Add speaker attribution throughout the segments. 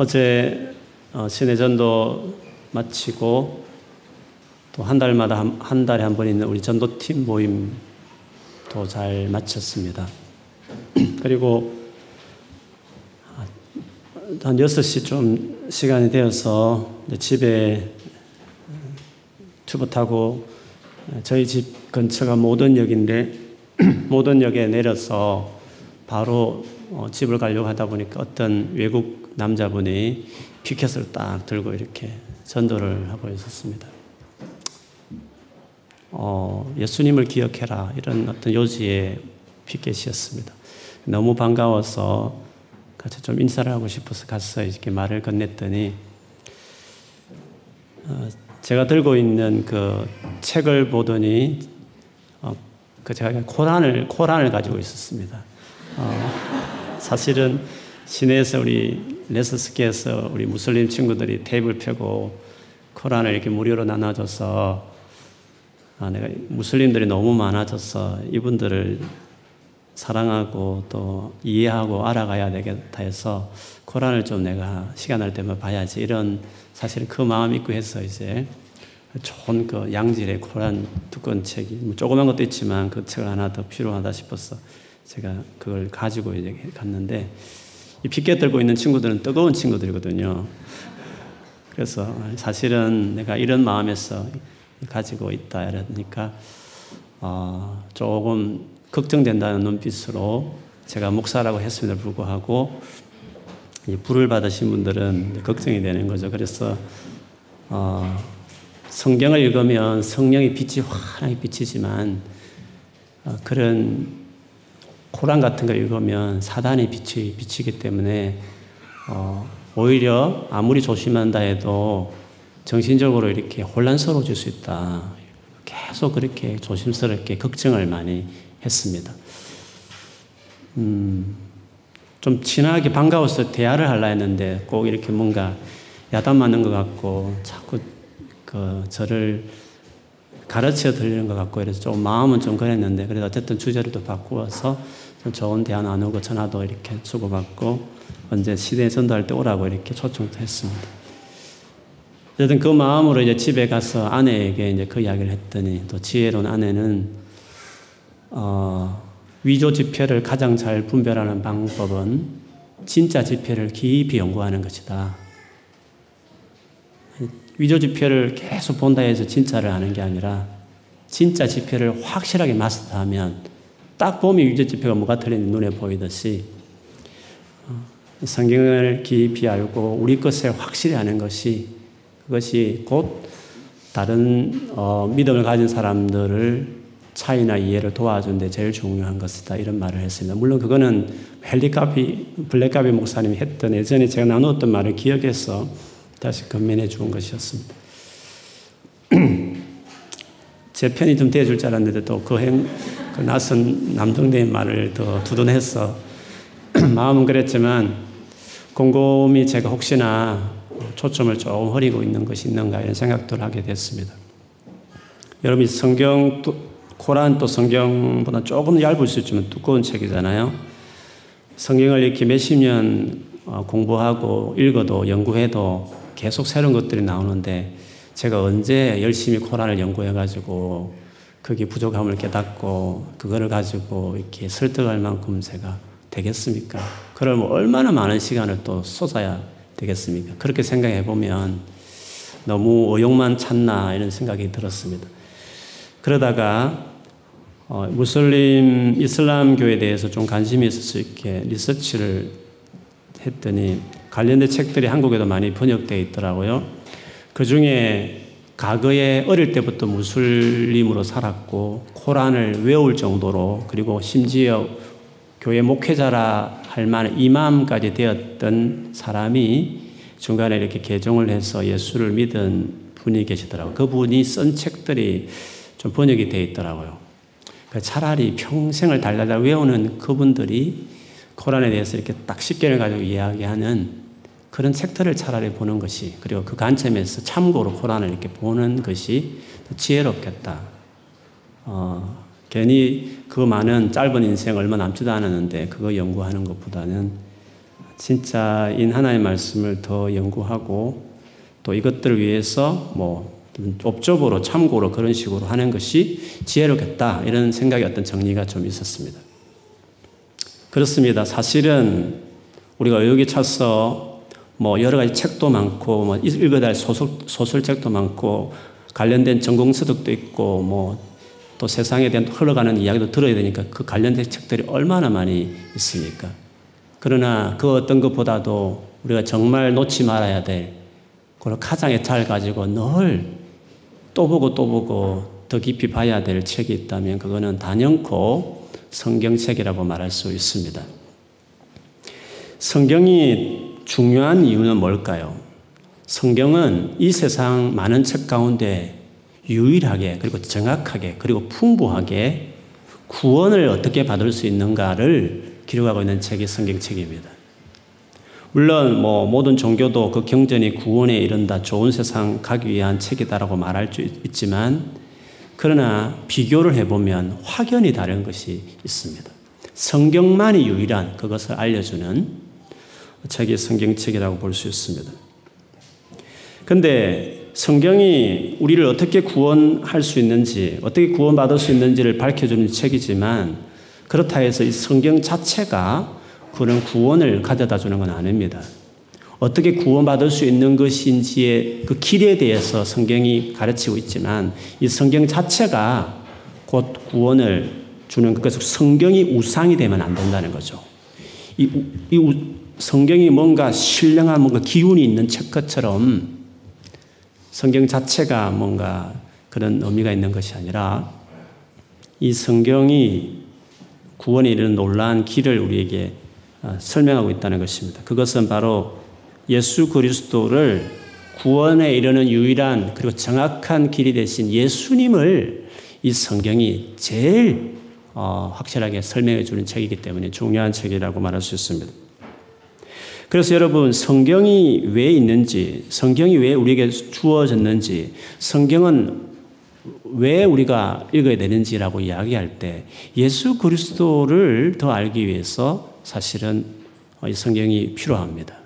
Speaker 1: 어제 어, 신해전도 마치고 또 한 달마다 한, 한 달에 한 번 있는 우리 전도팀 모임도 잘 마쳤습니다. 그리고 한 6시 좀 시간이 되어서 집에 튜브 타고 저희 집 근처가 모던역인데 모던역에 내려서 바로 어, 집을 가려고 하다 보니까 어떤 외국 남자분이 피켓을 딱 들고 이렇게 전도를 하고 있었습니다. 어, 예수님을 기억해라 이런 어떤 요지의 피켓이었습니다. 너무 반가워서 같이 좀 인사를 하고 싶어서 가서 이렇게 말을 건넸더니 어, 제가 들고 있는 그 책을 보더니 어, 그 제가 코란을 코란을 가지고 있었습니다. 어, 사실은 시내에서 우리 레스스키에서 우리 무슬림 친구들이 테이블 펴고 코란을 이렇게 무료로 나눠줘서 아, 내가 무슬림들이 너무 많아져서 이분들을 사랑하고 또 이해하고 알아가야 되겠다 해서 코란을 좀 내가 시간 날 때만 봐야지. 이런 사실 그 마음 있고 해서 이제 좋은 그 양질의 코란 두꺼운 책이 뭐 조그만 것도 있지만 그책 하나 더 필요하다 싶어서 제가 그걸 가지고 이제 갔는데 이 핏게 들고 있는 친구들은 뜨거운 친구들이거든요. 그래서 사실은 내가 이런 마음에서 가지고 있다 이러니까 어, 조금 걱정된다는 눈빛으로 제가 목사라고 했음에도 불구하고 불을 받으신 분들은 걱정이 되는 거죠. 그래서 어, 성경을 읽으면 성령의 빛이 환하게 비치지만 어, 그런 코란 같은 걸 읽으면 사단의 빛이 비치기 때문에 어, 오히려 아무리 조심한다 해도 정신적으로 이렇게 혼란스러워질 수 있다. 계속 그렇게 조심스럽게 걱정을 많이 했습니다. 음, 좀 친하게 반가워서 대화를 하려 했는데 꼭 이렇게 뭔가 야단 맞는 것 같고 자꾸 그 저를 가르쳐 드리는 것 같고 이래서 좀 마음은 좀 그랬는데 그래도 어쨌든 주제를 또 바꾸어서 좀 좋은 대화 나누고 전화도 이렇게 주고받고 언제 시대에 전도할 때 오라고 이렇게 초청도 했습니다. 어쨌든 그 마음으로 이제 집에 가서 아내에게 이제 그 이야기를 했더니 또 지혜로운 아내는 어, 위조 지폐를 가장 잘 분별하는 방법은 진짜 지폐를 깊이 연구하는 것이다. 위조 지폐를 계속 본다 해서 진짜를 아는 게 아니라 진짜 지폐를 확실하게 마스터하면 딱 보면 위조 지폐가 뭐가 틀린지 눈에 보이듯이 어, 성경을 깊이 알고 우리 것을 확실히 아는 것이 그것이 곧 다른 어, 믿음을 가진 사람들을 차이나 이해를 도와주는데 제일 중요한 것이다. 이런 말을 했습니다. 물론 그거는 헬리카비, 블랙카비 목사님이 했던 예전에 제가 나누었던 말을 기억해서 다시 건면해 준 것이었습니다. 제 편이 좀 대줄 줄 알았는데 또 그 행, 그 낯선 남동네의 말을 더 두둔해서 마음은 그랬지만 곰곰이 제가 혹시나 초점을 조금 흐리고 있는 것이 있는가 이런 생각들을 하게 됐습니다. 여러분 성경 또 코란 또 성경보다 조금 얇을 수 있지만 두꺼운 책이잖아요. 성경을 이렇게 몇십 년 어, 공부하고 읽어도 연구해도 계속 새로운 것들이 나오는데 제가 언제 열심히 코란을 연구해 가지고 거기 부족함을 깨닫고 그거를 가지고 이렇게 설득할 만큼 제가 되겠습니까? 그러면 얼마나 많은 시간을 또 쏟아야 되겠습니까? 그렇게 생각해 보면 너무 의욕만 찾나 이런 생각이 들었습니다. 그러다가 어, 무슬림 이슬람교에 대해서 좀 관심이 있어서 이렇게 리서치를 했더니 관련된 책들이 한국에도 많이 번역되어 있더라고요. 그 중에 과거에 어릴 때부터 무슬림으로 살았고 코란을 외울 정도로 그리고 심지어 교회 목회자라 할 만한 이맘까지 되었던 사람이 중간에 이렇게 개종을 해서 예수를 믿은 분이 계시더라고요. 그분이 쓴 책들이 좀 번역이 되어 있더라고요. 그러니까 차라리 평생을 달달달 외우는 그분들이 코란에 대해서 이렇게 딱 쉽게를 가지고 이야기하는 그런 책들을 차라리 보는 것이 그리고 그 관점에서 참고로 코란을 이렇게 보는 것이 지혜롭겠다. 어, 괜히 그 많은 짧은 인생 얼마 남지도 않았는데 그거 연구하는 것보다는 진짜 인 하나의 말씀을 더 연구하고 또 이것들을 위해서 뭐 업적으로 참고로 그런 식으로 하는 것이 지혜롭겠다 이런 생각이 어떤 정리가 좀 있었습니다. 그렇습니다. 사실은 우리가 여기 차서 뭐 여러 가지 책도 많고 뭐 읽어야 할 소설, 소설책도 많고 관련된 전공서적도 있고 뭐 또 세상에 대한 흘러가는 이야기도 들어야 되니까 그 관련된 책들이 얼마나 많이 있습니까? 그러나 그 어떤 것보다도 우리가 정말 놓지 말아야 될 그런 가장의 잘 가지고 늘 또 보고 또 보고 더 깊이 봐야 될 책이 있다면 그거는 단연코 성경책이라고 말할 수 있습니다. 성경이 중요한 이유는 뭘까요? 성경은 이 세상 많은 책 가운데 유일하게 그리고 정확하게 그리고 풍부하게 구원을 어떻게 받을 수 있는가를 기록하고 있는 책이 성경책입니다. 물론 뭐 모든 종교도 그 경전이 구원에 이른다 좋은 세상 가기 위한 책이다라고 말할 수 있지만 그러나 비교를 해보면 확연히 다른 것이 있습니다. 성경만이 유일한 그것을 알려주는 책이 성경책이라고 볼 수 있습니다. 근데 성경이 우리를 어떻게 구원할 수 있는지, 어떻게 구원받을 수 있는지를 밝혀주는 책이지만 그렇다 해서 이 성경 자체가 그런 구원을 가져다 주는 건 아닙니다. 어떻게 구원받을 수 있는 것인지의 그 길에 대해서 성경이 가르치고 있지만 이 성경 자체가 곧 구원을 주는 그래서 성경이 우상이 되면 안 된다는 거죠. 이, 이 성경이 뭔가 신령한 뭔가 기운이 있는 책 것처럼 성경 자체가 뭔가 그런 의미가 있는 것이 아니라 이 성경이 구원에 이르는 놀라운 길을 우리에게 어, 설명하고 있다는 것입니다. 그것은 바로 예수 그리스도를 구원에 이르는 유일한 그리고 정확한 길이 되신 예수님을 이 성경이 제일 어, 확실하게 설명해 주는 책이기 때문에 중요한 책이라고 말할 수 있습니다. 그래서 여러분 성경이 왜 있는지, 성경이 왜 우리에게 주어졌는지, 성경은 왜 우리가 읽어야 되는지라고 이야기할 때 예수 그리스도를 더 알기 위해서 사실은 이 성경이 필요합니다.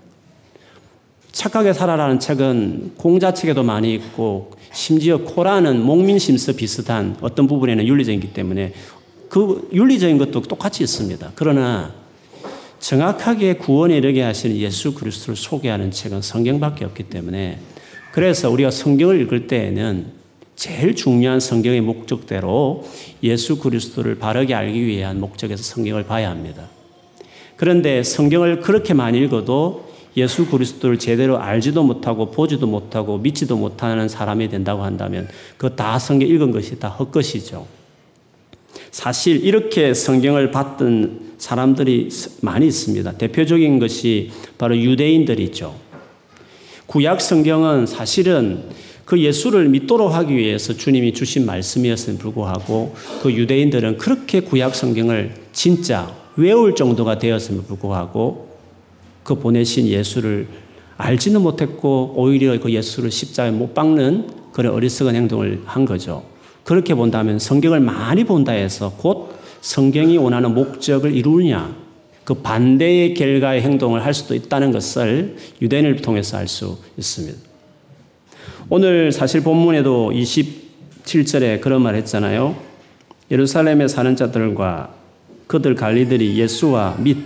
Speaker 1: 착하게 살아라는 책은 공자책에도 많이 있고 심지어 코란은 목민심서 비슷한 어떤 부분에는 윤리적이기 때문에 그 윤리적인 것도 똑같이 있습니다. 그러나 정확하게 구원에 이르게 하시는 예수 그리스도를 소개하는 책은 성경밖에 없기 때문에 그래서 우리가 성경을 읽을 때에는 제일 중요한 성경의 목적대로 예수 그리스도를 바르게 알기 위한 목적에서 성경을 봐야 합니다. 그런데 성경을 그렇게 많이 읽어도 예수 그리스도를 제대로 알지도 못하고 보지도 못하고 믿지도 못하는 사람이 된다고 한다면 그 다 성경 읽은 것이 다 헛것이죠. 사실 이렇게 성경을 봤던 사람들이 많이 있습니다. 대표적인 것이 바로 유대인들이죠. 구약 성경은 사실은 그 예수를 믿도록 하기 위해서 주님이 주신 말씀이었음에 불구하고 그 유대인들은 그렇게 구약 성경을 진짜 외울 정도가 되었음에 불구하고 그 보내신 예수를 알지는 못했고 오히려 그 예수를 십자가에 못 박는 그런 어리석은 행동을 한 거죠. 그렇게 본다면 성경을 많이 본다 해서 곧 성경이 원하는 목적을 이루느냐 그 반대의 결과의 행동을 할 수도 있다는 것을 유대인을 통해서 알 수 있습니다. 오늘 사실 본문에도 27절에 그런 말 했잖아요. 예루살렘에 사는 자들과 그들 관리들이 예수와 및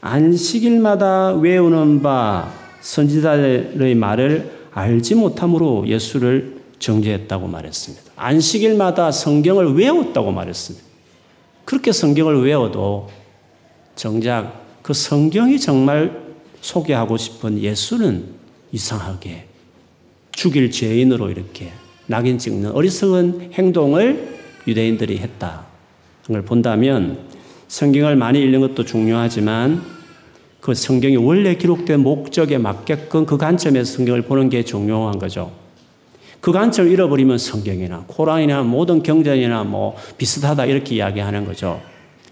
Speaker 1: 안식일마다 외우는 바 선지자들의 말을 알지 못함으로 예수를 정죄했다고 말했습니다. 안식일마다 성경을 외웠다고 말했습니다. 그렇게 성경을 외워도 정작 그 성경이 정말 소개하고 싶은 예수는 이상하게 죽일 죄인으로 이렇게 낙인 찍는 어리석은 행동을 유대인들이 했다. 걸 본다면 성경을 많이 읽는 것도 중요하지만 그 성경이 원래 기록된 목적에 맞게끔 그 관점에서 성경을 보는 게 중요한 거죠. 그 관점을 잃어버리면 성경이나 코란이나 모든 경전이나 뭐 비슷하다 이렇게 이야기하는 거죠.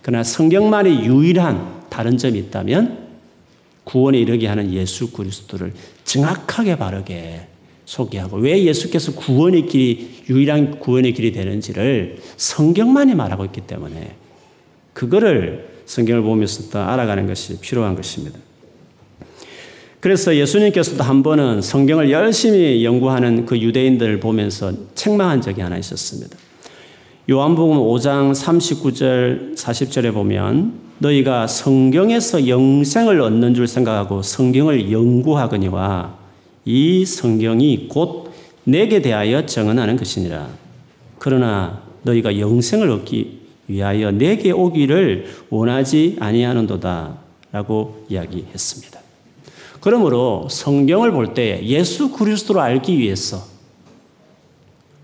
Speaker 1: 그러나 성경만이 유일한 다른 점이 있다면 구원에 이르게 하는 예수 그리스도를 정확하게 바르게 소개하고 왜 예수께서 구원의 길이 유일한 구원의 길이 되는지를 성경만이 말하고 있기 때문에 그거를 성경을 보면서 또 알아가는 것이 필요한 것입니다. 그래서 예수님께서도 한 번은 성경을 열심히 연구하는 그 유대인들을 보면서 책망한 적이 하나 있었습니다. 요한복음 5장 39절 40절에 보면 너희가 성경에서 영생을 얻는 줄 생각하고 성경을 연구하거니와 이 성경이 곧 내게 대하여 정언하는 것이니라. 그러나 너희가 영생을 얻기 위하여 내게 오기를 원하지 아니하는도다라고 이야기했습니다. 그러므로 성경을 볼 때 예수 그리스도를 알기 위해서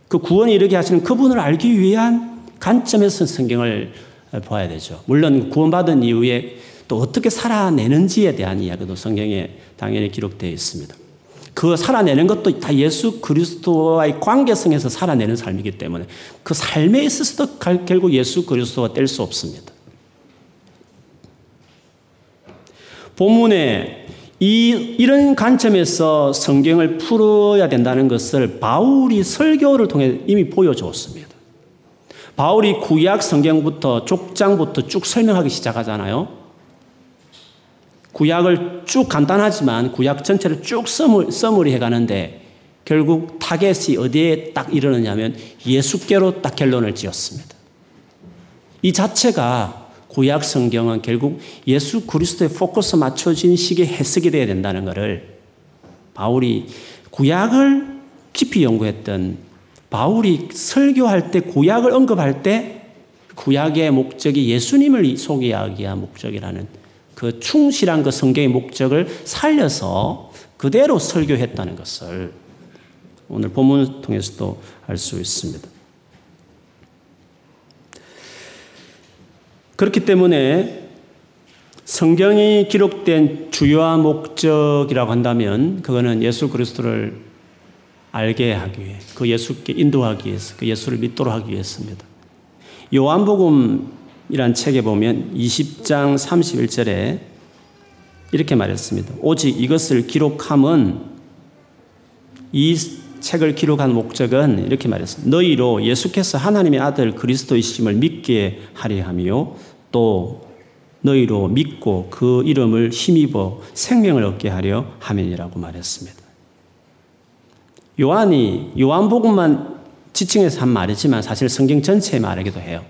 Speaker 1: 그 구원에 이르게 하시는 그분을 알기 위한 관점에서 성경을 봐야 되죠. 물론 구원받은 이후에 또 어떻게 살아내는지에 대한 이야기도 성경에 당연히 기록되어 있습니다. 그 살아내는 것도 다 예수 그리스도와의 관계성에서 살아내는 삶이기 때문에 그 삶에 있어서도 결국 예수 그리스도와 뗄수 없습니다. 본문에 이, 이런 관점에서 성경을 풀어야 된다는 것을 바울이 설교를 통해 이미 보여주었습니다. 바울이 구약 성경부터 족장부터 쭉 설명하기 시작하잖아요. 구약을 쭉 간단하지만 구약 전체를 쭉 써물, 써머리 해가는데 결국 타겟이 어디에 딱 이르느냐면 예수께로 딱 결론을 지었습니다. 이 자체가 구약 성경은 결국 예수 그리스도의 포커스 맞춰진 식의 해석이 되어야 된다는 것을 바울이 구약을 깊이 연구했던 바울이 설교할 때 구약을 언급할 때 구약의 목적이 예수님을 소개하기 위한 목적이라는 그 충실한 그 성경의 목적을 살려서 그대로 설교했다는 것을 오늘 본문을 통해서도 알 수 있습니다. 그렇기 때문에 성경이 기록된 주요한 목적이라고 한다면 그거는 예수 그리스도를 알게 하기 위해 그 예수께 인도하기 위해서 그 예수를 믿도록 하기 위해서입니다. 요한복음이란 책에 보면 20장 31절에 이렇게 말했습니다. 오직 이것을 기록함은 이 책을 기록한 목적은 이렇게 말했습니다. 너희로 예수께서 하나님의 아들 그리스도이심을 믿게 하려 함이요 또 너희로 믿고 그 이름을 힘입어 생명을 얻게 하려 함이라고 말했습니다. 요한이 요한복음만 지칭해서 한 말이지만 사실 성경 전체의 말이기도 해요.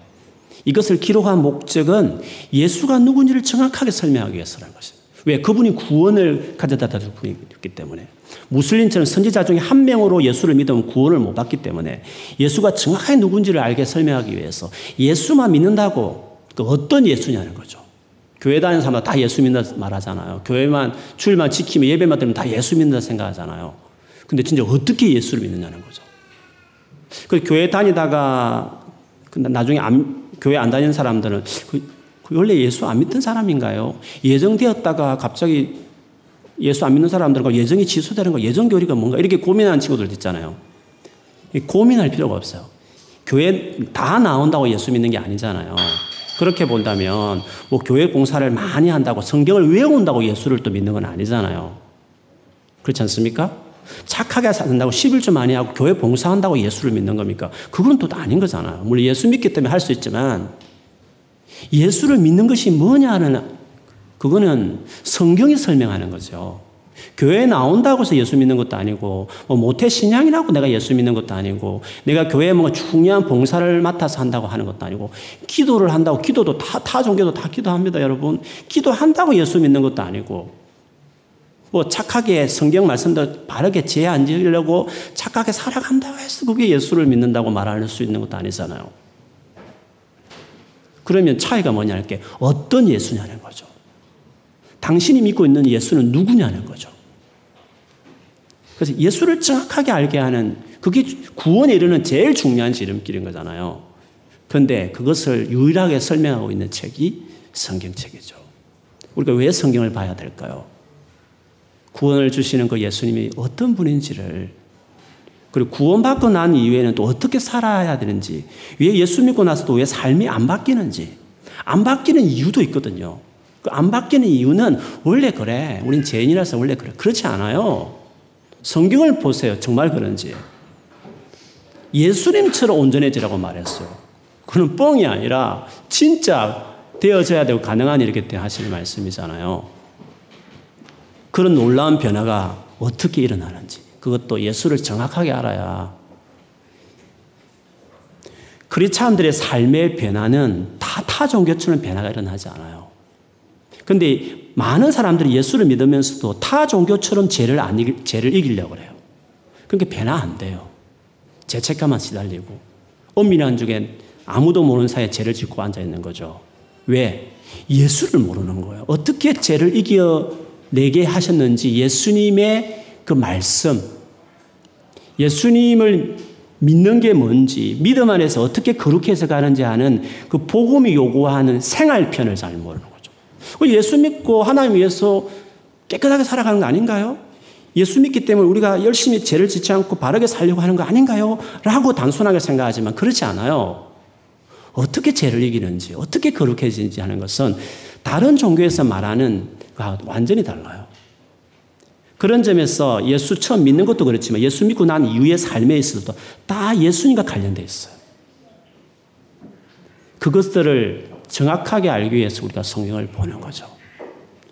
Speaker 1: 이것을 기록한 목적은 예수가 누군지를 정확하게 설명하기 위해서라는 것입니다. 왜? 그분이 구원을 가져다 줄 분이기 때문에. 무슬림처럼 선지자 중에 한 명으로 예수를 믿으면 구원을 못 받기 때문에 예수가 정확하게 누군지를 알게 설명하기 위해서 예수만 믿는다고 그 어떤 예수냐는 거죠. 교회 다니는 사람은 다 예수 믿는다 말하잖아요. 교회만, 주일만 지키면 예배만 들으면 다 예수 믿는다 생각하잖아요. 근데 진짜 어떻게 예수를 믿느냐는 거죠. 그 교회 다니다가 나중에 안, 교회 안 다니는 사람들은 그, 그 원래 예수 안 믿던 사람인가요? 예정되었다가 갑자기 예수 안 믿는 사람들과 예정이 취소되는 거, 예정 교리가 뭔가 이렇게 고민하는 친구들 있잖아요. 고민할 필요가 없어요. 교회 다 나온다고 예수 믿는 게 아니잖아요. 그렇게 본다면 뭐 교회 공사를 많이 한다고 성경을 외운다고 예수를 또 믿는 건 아니잖아요. 그렇지 않습니까? 착하게 산다고 11조 많이 하고 교회 봉사한다고 예수를 믿는 겁니까? 그건 또 아닌 거잖아요. 물론 예수 믿기 때문에 할 수 있지만 예수를 믿는 것이 뭐냐는 그거는 성경이 설명하는 거죠. 교회에 나온다고 해서 예수 믿는 것도 아니고, 뭐 모태 신앙이라고 내가 예수 믿는 것도 아니고, 내가 교회에 뭔가 중요한 봉사를 맡아서 한다고 하는 것도 아니고, 기도를 한다고, 기도도 다, 타 종교도 다 기도합니다, 여러분. 기도한다고 예수 믿는 것도 아니고, 뭐 착하게 성경 말씀도 바르게 제안 지으려고 착하게 살아간다고 해서 그게 예수를 믿는다고 말할 수 있는 것도 아니잖아요. 그러면 차이가 뭐냐는 게 어떤 예수냐는 거죠. 당신이 믿고 있는 예수는 누구냐는 거죠. 그래서 예수를 정확하게 알게 하는 그게 구원에 이르는 제일 중요한 지름길인 거잖아요. 그런데 그것을 유일하게 설명하고 있는 책이 성경책이죠. 우리가 왜 성경을 봐야 될까요? 구원을 주시는 그 예수님이 어떤 분인지를 그리고 구원받고 난 이후에는 또 어떻게 살아야 되는지 왜 예수 믿고 나서도 왜 삶이 안 바뀌는지 안 바뀌는 이유도 있거든요. 그안 바뀌는 이유는 원래 그래. 우린 죄인이라서 원래 그래. 그렇지 않아요. 성경을 보세요. 정말 그런지. 예수님처럼 온전해지라고 말했어요. 그는 뻥이 아니라 진짜 되어져야 되고 가능한 이렇게 하시는 말씀이잖아요. 그런 놀라운 변화가 어떻게 일어나는지 그것도 예수를 정확하게 알아야 크리스찬들의 삶의 변화는 다 타 종교처럼 변화가 일어나지 않아요. 근데 많은 사람들이 예수를 믿으면서도 타 종교처럼 죄를 안 이기, 죄를 이기려고 그래요. 그러니까 변화 안 돼요. 죄책감만 시달리고 엄밀한 중에 아무도 모르는 사이에 죄를 짓고 앉아 있는 거죠. 왜? 예수를 모르는 거예요. 어떻게 죄를 이겨내게 하셨는지 예수님의 그 말씀, 예수님을 믿는 게 뭔지, 믿음 안에서 어떻게 거룩해 서 가는지 하는 그 복음이 요구하는 생활편을 잘 모르는 거죠. 예수 믿고 하나님 위해서 깨끗하게 살아가는 거 아닌가요? 예수 믿기 때문에 우리가 열심히 죄를 짓지 않고 바르게 살려고 하는 거 아닌가요? 라고 단순하게 생각하지만 그렇지 않아요. 어떻게 죄를 이기는지, 어떻게 거룩해지는지 하는 것은 다른 종교에서 말하는 것 완전히 달라요. 그런 점에서 예수 처음 믿는 것도 그렇지만 예수 믿고 난 이후의 삶에 있어도 다 예수님과 관련되어 있어요. 그것들을 정확하게 알기 위해서 우리가 성경을 보는 거죠.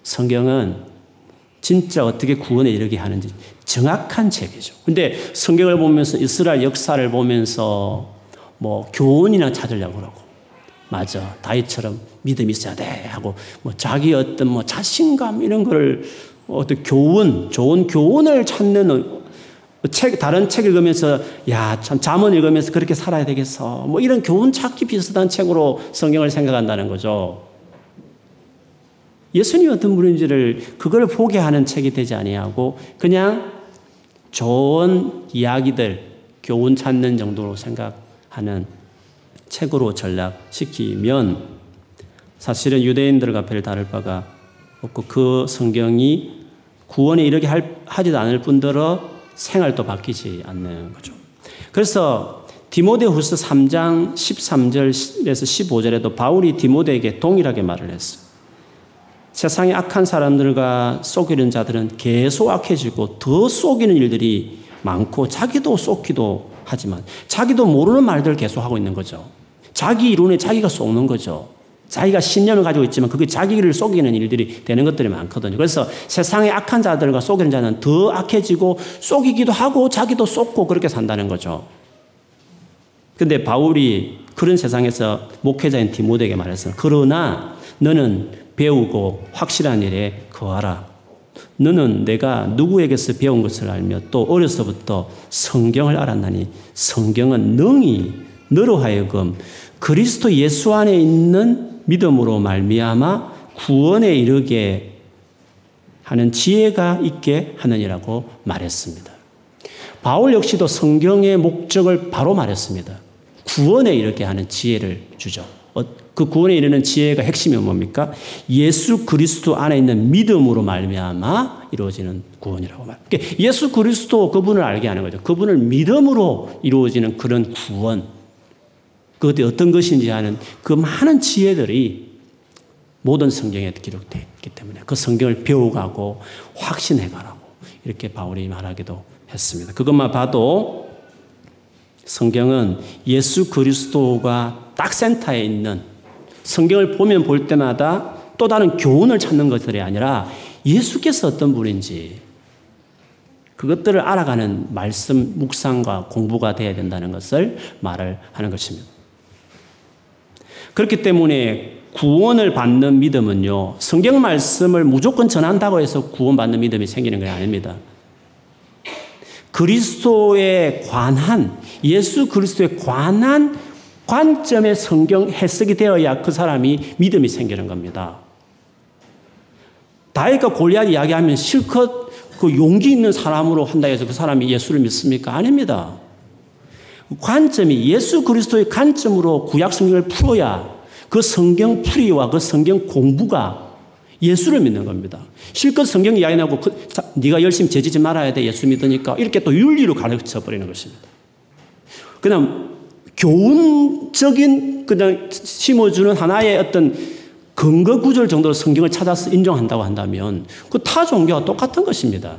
Speaker 1: 성경은 진짜 어떻게 구원에 이르게 하는지 정확한 책이죠. 근데 성경을 보면서 이스라엘 역사를 보면서 뭐 교훈이나 찾으려고 그러고 맞아 다윗처럼 믿음이 있어야 돼 하고 뭐 자기 어떤 뭐 자신감 이런 걸 어떤 교훈 좋은 교훈을 찾는 책 다른 책 읽으면서 야 참 잠언 읽으면서 그렇게 살아야 되겠어 뭐 이런 교훈 찾기 비슷한 책으로 성경을 생각한다는 거죠. 예수님 어떤 분인지를 그걸 보게 하는 책이 되지 아니하고 그냥 좋은 이야기들 교훈 찾는 정도로 생각하는 책으로 전락시키면 사실은 유대인들과 별 다를 바가 없고 그 성경이 구원에 이르게 할, 하지도 않을 뿐더러 생활도 바뀌지 않는 거죠. 그래서 디모데후서 3장 13절에서 15절에도 바울이 디모데에게 동일하게 말을 했어요. 세상의 악한 사람들과 속이는 자들은 계속 악해지고 더 속이는 일들이 많고 자기도 속기도 하지만 자기도 모르는 말들을 계속 하고 있는 거죠. 자기 이론에 자기가 속는 거죠. 자기가 신념을 가지고 있지만 그게 자기를 속이는 일들이 되는 것들이 많거든요. 그래서 세상의 악한 자들과 속이는 자는 더 악해지고 속이기도 하고 자기도 속고 그렇게 산다는 거죠. 근데 바울이 그런 세상에서 목회자인 디모데에게 말했어요. 그러나 너는 배우고 확실한 일에 거하라. 너는 내가 누구에게서 배운 것을 알며 또 어려서부터 성경을 알았나니 성경은 능히 너로 하여금 그리스도 예수 안에 있는 믿음으로 말미암아 구원에 이르게 하는 지혜가 있게 하느니라고 말했습니다. 바울 역시도 성경의 목적을 바로 말했습니다. 구원에 이르게 하는 지혜를 주죠. 어, 그 구원에 이르는 지혜가 핵심이 뭡니까? 예수 그리스도 안에 있는 믿음으로 말미암아 이루어지는 구원이라고 말. 그러니까 예수 그리스도 그분을 알게 하는 거죠. 그분을 믿음으로 이루어지는 그런 구원. 그것이 어떤 것인지 하는 그 많은 지혜들이 모든 성경에 기록되어 있기 때문에 그 성경을 배워가고 확신해가라고 이렇게 바울이 말하기도 했습니다. 그것만 봐도 성경은 예수 그리스도가 딱 센터에 있는 성경을 보면 볼 때마다 또 다른 교훈을 찾는 것들이 아니라 예수께서 어떤 분인지 그것들을 알아가는 말씀 묵상과 공부가 되어야 된다는 것을 말을 하는 것입니다. 그렇기 때문에 구원을 받는 믿음은요, 성경 말씀을 무조건 전한다고 해서 구원받는 믿음이 생기는 게 아닙니다. 그리스도에 관한, 예수 그리스도에 관한 관점의 성경 해석이 되어야 그 사람이 믿음이 생기는 겁니다. 다윗과 골리앗 이야기하면 실컷 그 용기 있는 사람으로 한다 해서 그 사람이 예수를 믿습니까? 아닙니다. 관점이 예수 그리스도의 관점으로 구약 성경을 풀어야 그 성경 풀이와 그 성경 공부가 예수를 믿는 겁니다. 실컷 성경 이야기 나고 그, 네가 열심히 죄지지 말아야 돼 예수 믿으니까 이렇게 또 윤리로 가르쳐 버리는 것입니다. 그냥 교훈적인 그냥 심어주는 하나의 어떤 근거 구절 정도로 성경을 찾아서 인정한다고 한다면 그 타 종교와 똑같은 것입니다.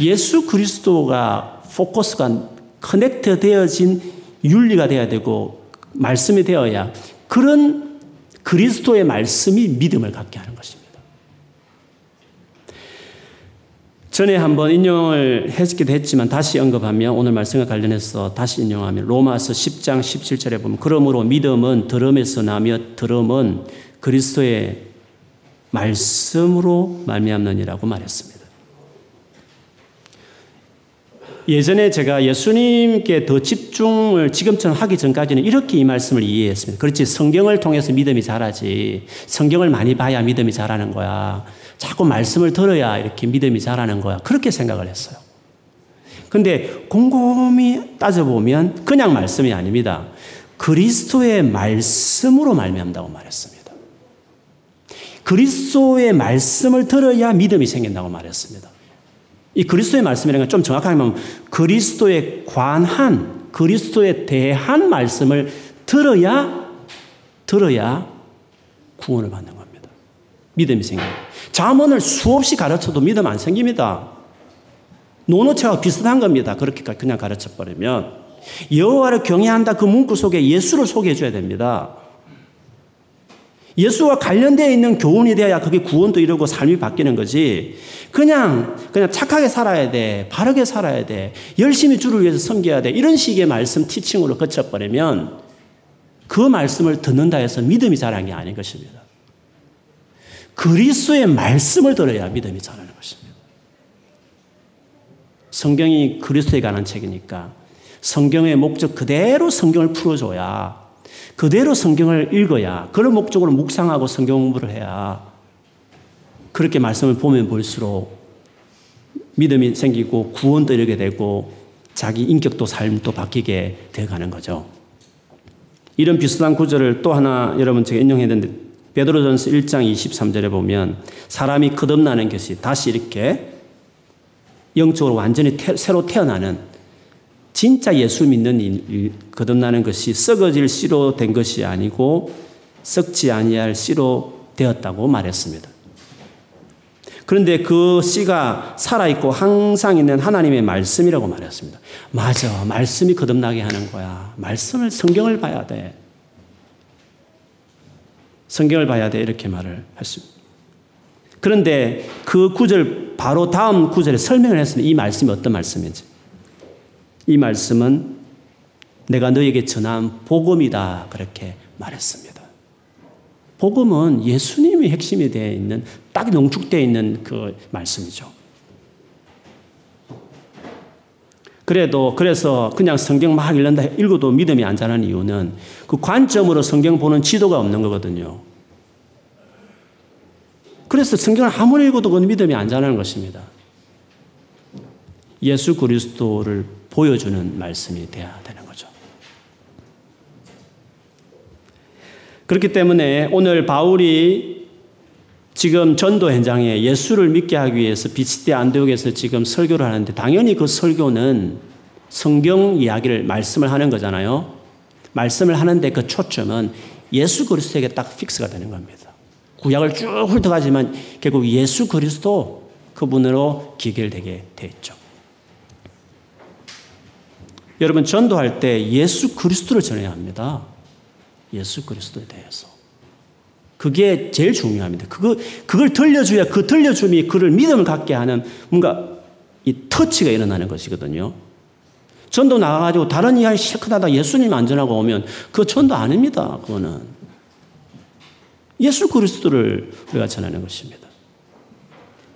Speaker 1: 예수 그리스도가 포커스가 커넥트 되어진 윤리가 되어야 되고 말씀이 되어야 그런 그리스도의 말씀이 믿음을 갖게 하는 것입니다. 전에 한번 인용을 했기도 했지만 다시 언급하면 오늘 말씀과 관련해서 다시 인용하면 로마서 10장 17절에 보면 그러므로 믿음은 들음에서 나며 들음은 그리스도의 말씀으로 말미암느니라고 말했습니다. 예전에 제가 예수님께 더 집중을 지금처럼 하기 전까지는 이렇게 이 말씀을 이해했습니다. 그렇지 성경을 통해서 믿음이 자라지 성경을 많이 봐야 믿음이 자라는 거야. 자꾸 말씀을 들어야 이렇게 믿음이 자라는 거야. 그렇게 생각을 했어요. 근데 곰곰이 따져보면 그냥 말씀이 아닙니다. 그리스도의 말씀으로 말미암다고 말했습니다. 그리스도의 말씀을 들어야 믿음이 생긴다고 말했습니다. 이 그리스도의 말씀이라는 건 좀 정확하게 말하면 그리스도에 관한, 그리스도에 대한 말씀을 들어야, 들어야 구원을 받는 겁니다. 믿음이 생깁니다. 자문을 수없이 가르쳐도 믿음 안 생깁니다. 노노체와 비슷한 겁니다. 그렇게 그냥 가르쳐 버리면 여호와를 경외한다 그 문구 속에 예수를 소개해 줘야 됩니다. 예수와 관련되어 있는 교훈이 되어야 그게 구원도 이루고 삶이 바뀌는 거지. 그냥, 그냥 착하게 살아야 돼. 바르게 살아야 돼. 열심히 주를 위해서 섬겨야 돼. 이런 식의 말씀 티칭으로 거쳐버리면 그 말씀을 듣는다 해서 믿음이 자란 게 아닌 것입니다. 그리스도의 말씀을 들어야 믿음이 자라는 것입니다. 성경이 그리스도에 관한 책이니까 성경의 목적 그대로 성경을 풀어줘야 그대로 성경을 읽어야 그런 목적으로 묵상하고 성경 공부를 해야 그렇게 말씀을 보면 볼수록 믿음이 생기고 구원도 이르게 되고 자기 인격도 삶도 바뀌게 되어가는 거죠. 이런 비슷한 구절을 또 하나 여러분 제가 인용했는데 베드로전서 1장 23절에 보면 사람이 거듭나는 것이 다시 이렇게 영적으로 완전히 태, 새로 태어나는 진짜 예수 믿는 일, 거듭나는 것이 썩어질 씨로 된 것이 아니고 썩지 아니할 씨로 되었다고 말했습니다. 그런데 그 씨가 살아있고 항상 있는 하나님의 말씀이라고 말했습니다. 맞아. 말씀이 거듭나게 하는 거야. 말씀을, 성경을 봐야 돼. 성경을 봐야 돼. 이렇게 말을 했습니다. 그런데 그 구절, 바로 다음 구절에 설명을 했습니다. 이 말씀이 어떤 말씀인지. 이 말씀은 내가 너에게 전한 복음이다. 그렇게 말했습니다. 복음은 예수님이 핵심이 되어 있는, 딱 농축되어 있는 그 말씀이죠. 그래도, 그래서 그냥 성경 막 읽는다, 읽어도 믿음이 안 자라는 이유는 그 관점으로 성경 보는 지도가 없는 거거든요. 그래서 성경을 아무리 읽어도 그 믿음이 안 자라는 것입니다. 예수 그리스도를 보여주는 말씀이 돼야 되는 거죠. 그렇기 때문에 오늘 바울이 지금 전도 현장에 예수를 믿게 하기 위해서 비치대 안디옥에서 지금 설교를 하는데 당연히 그 설교는 성경 이야기를 말씀을 하는 거잖아요. 말씀을 하는데 그 초점은 예수 그리스도에게 딱 픽스가 되는 겁니다. 구약을 쭉 훑어가지만 결국 예수 그리스도 그분으로 기결되게 돼 있죠. 여러분 전도할 때 예수 그리스도를 전해야 합니다. 예수 그리스도에 대해서. 그게 제일 중요합니다. 그거, 그걸 들려줘야 그 들려줌이 그를 믿음을 갖게 하는 뭔가 이 터치가 일어나는 것이거든요. 전도 나가가지고 다른 이야기 시작하다 예수님 안전하고 오면 그 전도 아닙니다. 그거는. 예수 그리스도를 우리가 전하는 것입니다.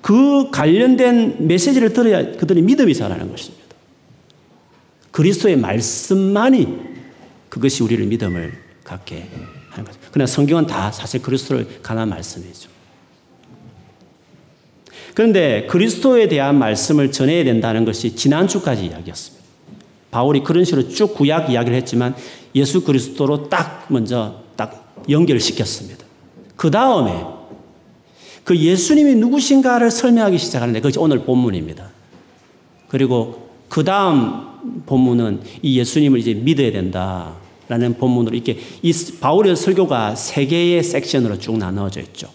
Speaker 1: 그 관련된 메시지를 들어야 그들이 믿음이 자라는 것입니다. 그리스도의 말씀만이 그것이 우리를 믿음을 갖게 하는 거죠. 그러나 성경은 다 사실 그리스도를 관한 말씀이죠. 그런데 그리스도에 대한 말씀을 전해야 된다는 것이 지난주까지 이야기였습니다. 바울이 그런 식으로 쭉 구약 이야기를 했지만 예수 그리스도로 딱 먼저 딱 연결시켰습니다. 그 다음에 그 예수님이 누구신가를 설명하기 시작하는데 그것이 오늘 본문입니다. 그리고 그 다음 본문은 이 예수님을 이제 믿어야 된다. 라는 본문으로 이렇게 이 바울의 설교가 세 개의 섹션으로 쭉 나누어져 있죠.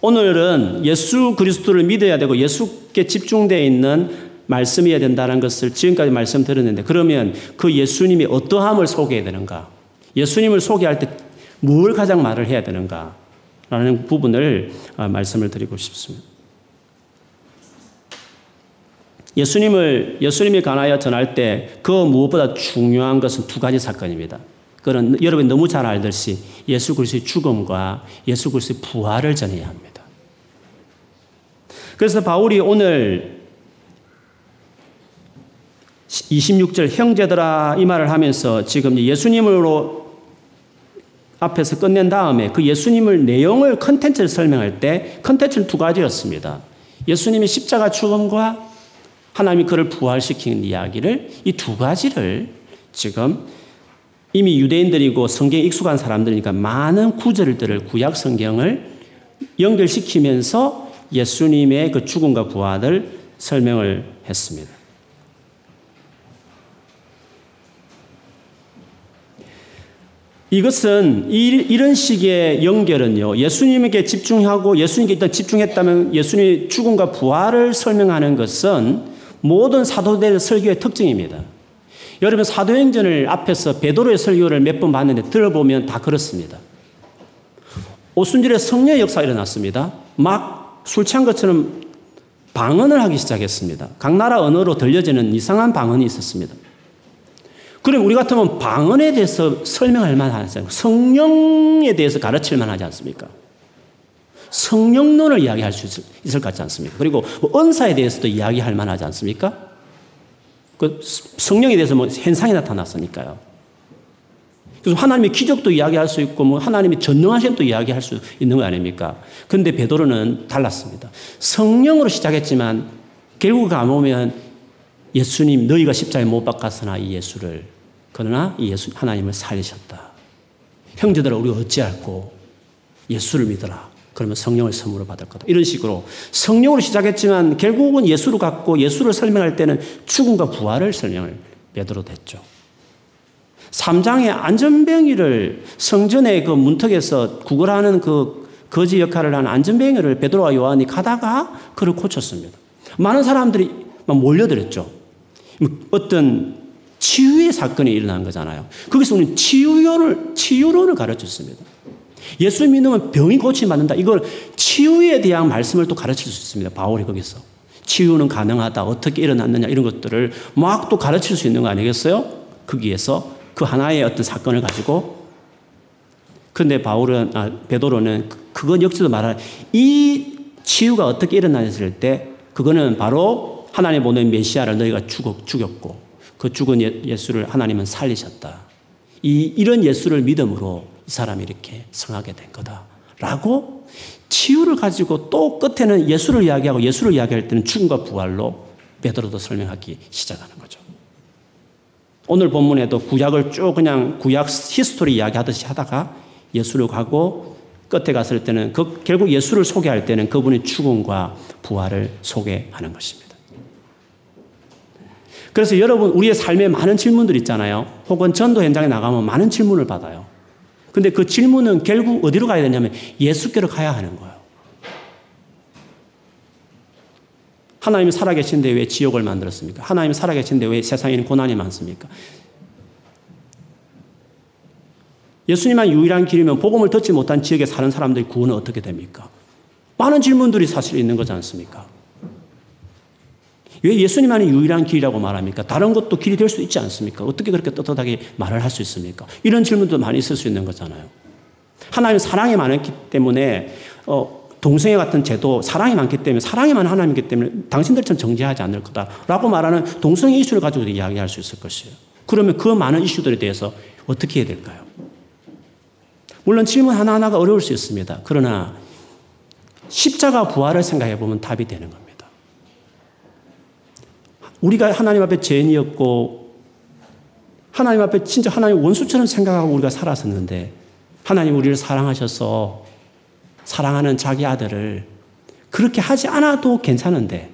Speaker 1: 오늘은 예수 그리스도를 믿어야 되고 예수께 집중되어 있는 말씀이어야 된다는 것을 지금까지 말씀드렸는데 그러면 그 예수님이 어떠함을 소개해야 되는가? 예수님을 소개할 때 뭘 가장 말을 해야 되는가? 라는 부분을 말씀을 드리고 싶습니다. 예수님을 예수님에 관하여 전할 때 그 무엇보다 중요한 것은 두 가지 사건입니다. 그는 여러분이 너무 잘 알듯이 예수 그리스도의 죽음과 예수 그리스도의 부활을 전해야 합니다. 그래서 바울이 오늘 26절 형제들아 이 말을 하면서 지금 예수님으로 앞에서 끝낸 다음에 그 예수님을 내용을 컨텐츠를 설명할 때 컨텐츠는 두 가지였습니다. 예수님의 십자가 죽음과 하나님이 그를 부활시킨 이야기를 이 두 가지를 지금 이미 유대인들이고 성경에 익숙한 사람들이니까 많은 구절들을 구약 성경을 연결시키면서 예수님의 그 죽음과 부활을 설명을 했습니다. 이것은 이 런 식의 연결은요, 예수님에게 집중하고 예수님께 일단 집중했다면 예수님의 죽음과 부활을 설명하는 것은 모든 사도들의 설교의 특징입니다. 여러분 사도행전을 앞에서 베드로의 설교를 몇 번 봤는데 들어보면 다 그렇습니다. 오순절에 성령의 역사가 일어났습니다. 막 술 취한 것처럼 방언을 하기 시작했습니다. 각 나라 언어로 들려지는 이상한 방언이 있었습니다. 그럼 우리 같으면 방언에 대해서 설명할 만하지 않습니까? 성령에 대해서 가르칠 만하지 않습니까? 성령론을 이야기할 수 있을, 있을 것 같지 않습니까? 그리고 뭐 은사에 대해서도 이야기할 만하지 않습니까? 그 성령에 대해서 뭐 현상이 나타났으니까요. 그래서 하나님의 기적도 이야기할 수 있고 뭐 하나님의 전능하심도 이야기할 수 있는 거 아닙니까? 근데 베드로는 달랐습니다. 성령으로 시작했지만 결국 가보면 예수님 너희가 십자가에 못 박았으나 이 예수를 그러나 이 예수 하나님을 살리셨다. 형제들아 우리 어찌할꼬 예수를 믿어라. 그러면 성령을 선물로 받을 거다. 이런 식으로 성령으로 시작했지만 결국은 예수로 갔고 예수를 설명할 때는 죽음과 부활을 설명을 베드로 됐죠. 3장의 안전병이를 성전의 그 문턱에서 구걸하는 그 거지 역할을 하는 안전병이를 베드로와 요한이 가다가 그를 고쳤습니다. 많은 사람들이 몰려들었죠. 어떤 치유의 사건이 일어난 거잖아요. 거기서 우리는 치유론을, 치유론을 가르쳤습니다. 예수 믿으면 병이 고침받는다. 이걸 치유에 대한 말씀을 또 가르칠 수 있습니다. 바울이 거기서. 치유는 가능하다. 어떻게 일어났느냐. 이런 것들을 막 또 가르칠 수 있는 거 아니겠어요? 거기에서 그 하나의 어떤 사건을 가지고. 근데 바울은, 아, 베드로는 그건 역시도 말하는 이 치유가 어떻게 일어났을 때 그거는 바로 하나님 보낸 메시아를 너희가 죽었, 죽였고 그 죽은 예, 예수를 하나님은 살리셨다. 이, 이런 예수를 믿음으로 이 사람이 이렇게 성하게 된 거다. 라고 치유를 가지고 또 끝에는 예수를 이야기하고 예수를 이야기할 때는 죽음과 부활로 베드로도 설명하기 시작하는 거죠. 오늘 본문에도 구약을 쭉 그냥 구약 history 이야기하듯이 하다가 예수를 가고 끝에 갔을 때는 그 결국 예수를 소개할 때는 그분의 죽음과 부활을 소개하는 것입니다. 그래서 여러분 우리의 삶에 많은 질문들 있잖아요. 혹은 전도 현장에 나가면 많은 질문을 받아요. 근데 그 질문은 결국 어디로 가야 되냐면 예수께로 가야 하는 거예요. 하나님이 살아계신데 왜 지옥을 만들었습니까? 하나님이 살아계신데 왜 세상에는 고난이 많습니까? 예수님만 유일한 길이면 복음을 듣지 못한 지역에 사는 사람들의 구원은 어떻게 됩니까? 많은 질문들이 사실 있는 거지 않습니까? 왜 예수님만이 유일한 길이라고 말합니까? 다른 것도 길이 될 수 있지 않습니까? 어떻게 그렇게 떳떳하게 말을 할 수 있습니까? 이런 질문도 많이 있을 수 있는 거잖아요. 하나님 사랑이 많기 때문에 어, 동성애 같은 제도 사랑이 많기 때문에 사랑이 많은 하나님이기 때문에 당신들처럼 정죄하지 않을 거다라고 말하는 동성애 이슈를 가지고 이야기할 수 있을 것이에요. 그러면 그 많은 이슈들에 대해서 어떻게 해야 될까요? 물론 질문 하나하나가 어려울 수 있습니다. 그러나 십자가 부활을 생각해 보면 답이 되는 겁니다. 우리가 하나님 앞에 죄인이었고 하나님 앞에 진짜 하나님 원수처럼 생각하고 우리가 살았었는데 하나님 우리를 사랑하셔서 사랑하는 자기 아들을 그렇게 하지 않아도 괜찮은데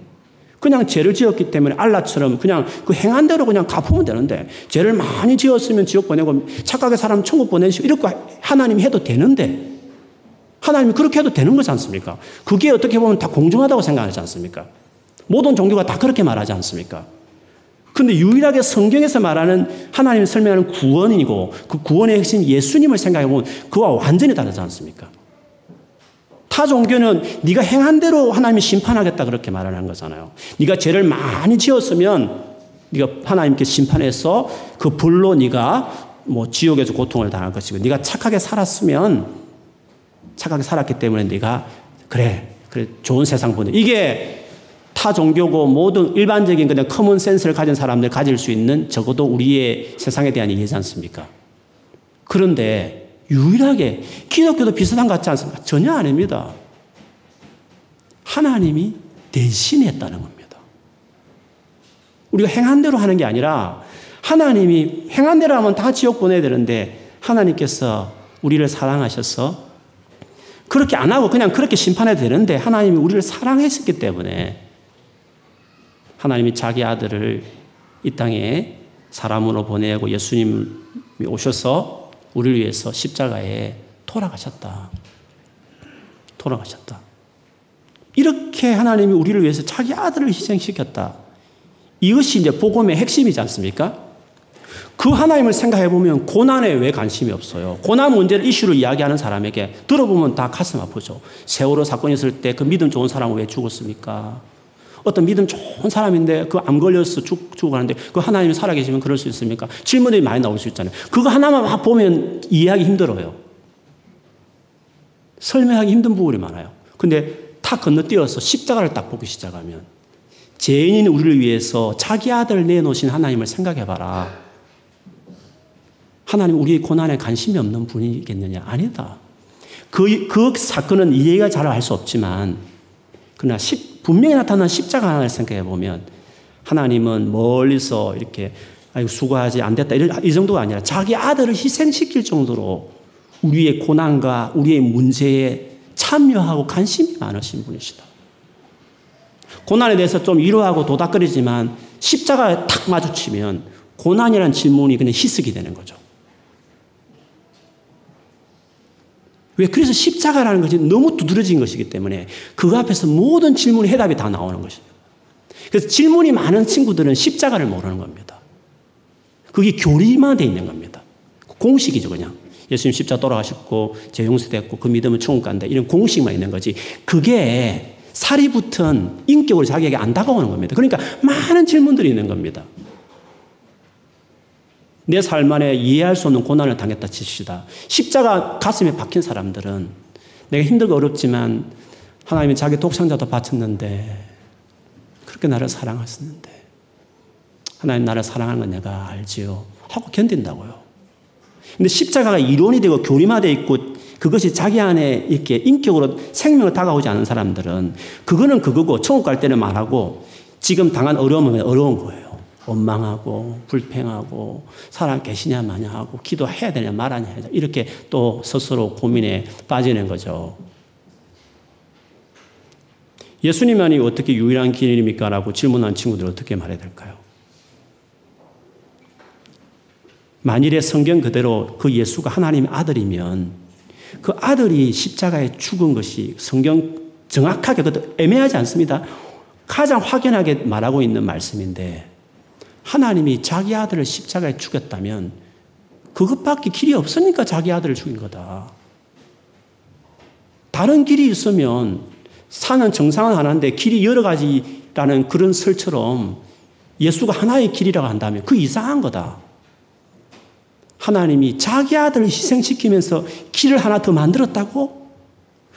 Speaker 1: 그냥 죄를 지었기 때문에 알라처럼 그냥 그 행한 대로 그냥 갚으면 되는데 죄를 많이 지었으면 지옥 보내고 착하게 사람 천국 보내시고 이렇게 하나님이 해도 되는데 하나님이 그렇게 해도 되는 거지 않습니까? 그게 어떻게 보면 다 공정하다고 생각하지 않습니까? 모든 종교가 다 그렇게 말하지 않습니까? 근데 유일하게 성경에서 말하는 하나님을 설명하는 구원이고 그 구원의 핵심 예수님을 생각해 보면 그와 완전히 다르지 않습니까? 타 종교는 네가 행한 대로 하나님이 심판하겠다 그렇게 말하는 거잖아요. 네가 죄를 많이 지었으면 네가 하나님께 심판해서 그 불로 네가 뭐 지옥에서 고통을 당할 것이고 네가 착하게 살았으면 착하게 살았기 때문에 네가 그래 그래 좋은 세상 보내 이게 타 종교고 모든 일반적인 그냥 common sense를 가진 사람들 가질 수 있는 적어도 우리의 세상에 대한 이해지 않습니까? 그런데 유일하게 기독교도 비슷한 것 같지 않습니까? 전혀 아닙니다. 하나님이 대신했다는 겁니다. 우리가 행한 대로 하는 게 아니라 하나님이 행한 대로 하면 다 지옥 보내야 되는데 하나님께서 우리를 사랑하셔서 그렇게 안 하고 그냥 그렇게 심판해도 되는데 하나님이 우리를 사랑했었기 때문에 하나님이 자기 아들을 이 땅에 사람으로 보내고 예수님이 오셔서 우리를 위해서 십자가에 돌아가셨다. 돌아가셨다. 이렇게 하나님이 우리를 위해서 자기 아들을 희생시켰다. 이것이 이제 복음의 핵심이지 않습니까? 그 하나님을 생각해 보면 고난에 왜 관심이 없어요? 고난 문제를 이슈로 이야기하는 사람에게 들어보면 다 가슴 아프죠. 세월호 사건 있을 때 그 믿음 좋은 사람은 왜 죽었습니까? 어떤 믿음 좋은 사람인데 그 암 걸려서 죽, 죽어가는데 그 하나님이 살아계시면 그럴 수 있습니까? 질문들이 많이 나올 수 있잖아요. 그거 하나만 막 보면 이해하기 힘들어요. 설명하기 힘든 부분이 많아요. 근데 다 건너뛰어서 십자가를 딱 보기 시작하면 죄인인 우리를 위해서 자기 아들 내놓으신 하나님을 생각해 봐라. 하나님 우리의 고난에 관심이 없는 분이겠느냐? 아니다. 그, 그 사건은 이해가 잘 할 수 없지만, 그러나 십, 분명히 나타난 십자가 하나를 생각해 보면, 하나님은 멀리서 이렇게, 아이고, 수고하지, 안 됐다. 이 정도가 아니라 자기 아들을 희생시킬 정도로 우리의 고난과 우리의 문제에 참여하고 관심이 많으신 분이시다. 고난에 대해서 좀 위로하고 도닥거리지만 십자가에 탁 마주치면 고난이라는 질문이 그냥 희석이 되는 거죠. 왜? 그래서 십자가라는 것이 너무 두드러진 것이기 때문에 그 앞에서 모든 질문의 해답이 다 나오는 것입니다. 그래서 질문이 많은 친구들은 십자가를 모르는 겁니다. 그게 교리만 돼 있는 겁니다. 공식이죠, 그냥. 예수님 십자 돌아가셨고, 제 용서됐고, 그 믿음은 천국 간다. 이런 공식만 있는 거지. 그게 살이 붙은 인격을 자기에게 안 다가오는 겁니다. 그러니까 많은 질문들이 있는 겁니다. 내 삶 안에 이해할 수 없는 고난을 당했다 칩시다. 십자가 가슴에 박힌 사람들은 내가 힘들고 어렵지만 하나님이 자기 독생자도 바쳤는데 그렇게 나를 사랑하셨는데 하나님 나를 사랑하는 건 내가 알지요. 하고 견딘다고요. 근데 십자가가 이론이 되고 교리화되어 있고 그것이 자기 안에 이렇게 인격으로 생명을 다가오지 않은 사람들은 그거는 그거고 천국 갈 때는 말하고 지금 당한 어려움은 어려운 거예요. 원망하고 불평하고 사람 계시냐 마냐 하고 기도해야 되냐 말아냐 해야 이렇게 또 스스로 고민에 빠지는 거죠. 예수님만이 어떻게 유일한 길입니까? 라고 질문한 친구들 어떻게 말해야 될까요? 만일에 성경 그대로 그 예수가 하나님의 아들이면 그 아들이 십자가에 죽은 것이 성경 정확하게 그것도 애매하지 않습니다. 가장 확연하게 말하고 있는 말씀인데 하나님이 자기 아들을 십자가에 죽였다면 그것밖에 길이 없으니까 자기 아들을 죽인 거다. 다른 길이 있으면 사는 정상은 하나인데 길이 여러 가지라는 그런 설처럼 예수가 하나의 길이라고 한다면 그 이상한 거다. 하나님이 자기 아들을 희생시키면서 길을 하나 더 만들었다고?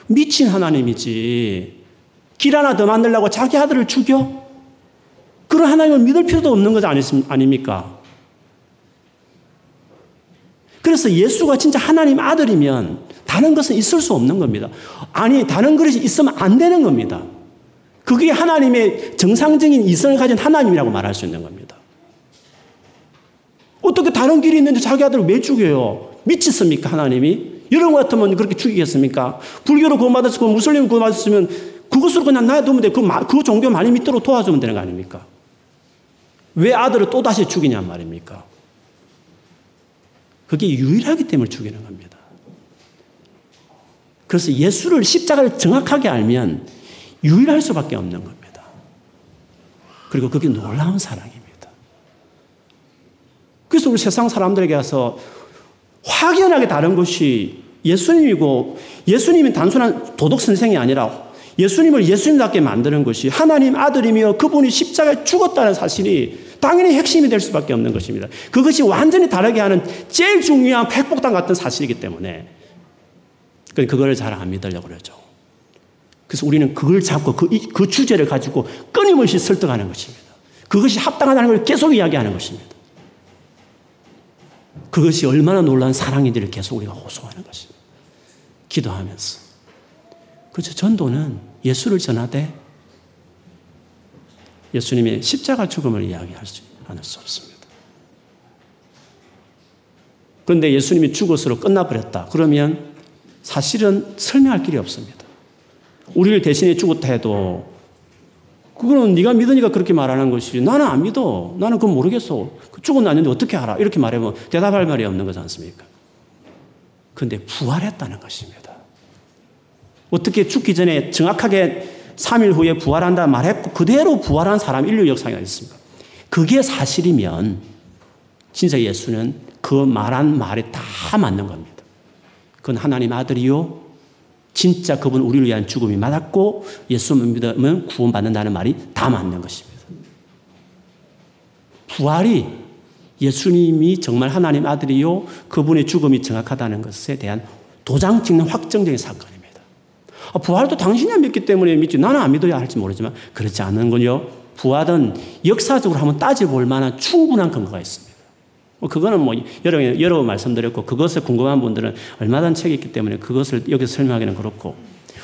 Speaker 1: 미친 하나님이지. 길 하나 더 만들려고 자기 아들을 죽여? 그런 하나님을 믿을 필요도 없는 것 아닙니까? 그래서 예수가 진짜 하나님 아들이면 다른 것은 있을 수 없는 겁니다. 아니, 다른 것이 있으면 안 되는 겁니다. 그게 하나님의 정상적인 이성을 가진 하나님이라고 말할 수 있는 겁니다. 어떻게 다른 길이 있는데 자기 아들을 왜 죽여요? 미쳤습니까, 하나님이? 여러분 같으면 그렇게 죽이겠습니까? 불교로 구원받았고 무슬림 구원받았으면 그것으로 그냥 놔두면 돼. 그, 그 종교 많이 믿도록 도와주면 되는 거 아닙니까? 왜 아들을 또다시 죽이냔 말입니까? 그게 유일하기 때문에 죽이는 겁니다. 그래서 예수를 십자가를 정확하게 알면 유일할 수밖에 없는 겁니다. 그리고 그게 놀라운 사랑입니다. 그래서 우리 세상 사람들에게 가서 확연하게 다른 것이 예수님이고 예수님이 단순한 도덕 선생이 아니라 예수님을 예수님답게 만드는 것이 하나님 아들이며 그분이 십자가에 죽었다는 사실이 당연히 핵심이 될 수밖에 없는 것입니다. 그것이 완전히 다르게 하는 제일 중요한 팩폭탄 같은 사실이기 때문에 그걸 잘 안 믿으려고 그러죠. 그래서 우리는 그걸 잡고 그, 그 주제를 가지고 끊임없이 설득하는 것입니다. 그것이 합당하다는 걸 계속 이야기하는 것입니다. 그것이 얼마나 놀라운 사랑인지를 계속 우리가 호소하는 것입니다. 기도하면서. 그렇죠. 전도는 예수를 전하되 예수님의 십자가 죽음을 이야기할 수, 않을 수 없습니다. 그런데 예수님이 죽었으로 끝나버렸다. 그러면 사실은 설명할 길이 없습니다. 우리를 대신해 죽었다 해도 그거는 네가 믿으니까 그렇게 말하는 것이지 나는 안 믿어. 나는 그건 모르겠어. 그 죽었나는데 어떻게 알아? 이렇게 말하면 대답할 말이 없는 거지 않습니까? 그런데 부활했다는 것입니다. 어떻게 죽기 전에 정확하게 3일 후에 부활한다 말했고 그대로 부활한 사람 인류 역사가 있습니다. 그게 사실이면 진짜 예수는 그 말한 말에 다 맞는 겁니다. 그건 하나님 아들이요. 진짜 그분 우리를 위한 죽음이 맞았고 예수만 믿으면 구원받는다는 말이 다 맞는 것입니다. 부활이 예수님이 정말 하나님 아들이요. 그분의 죽음이 정확하다는 것에 대한 도장 찍는 확정적인 사건입니다. 아, 부활도 당신이 안 믿기 때문에 믿지 나는 안 믿어야 할지 모르지만 그렇지 않은 건요. 부활은 역사적으로 한번 따져볼 만한 충분한 근거가 있습니다. 뭐 그거는 뭐 여러, 여러 말씀드렸고 그것을 궁금한 분들은 얼마든지 책이 있기 때문에 그것을 여기서 설명하기는 그렇고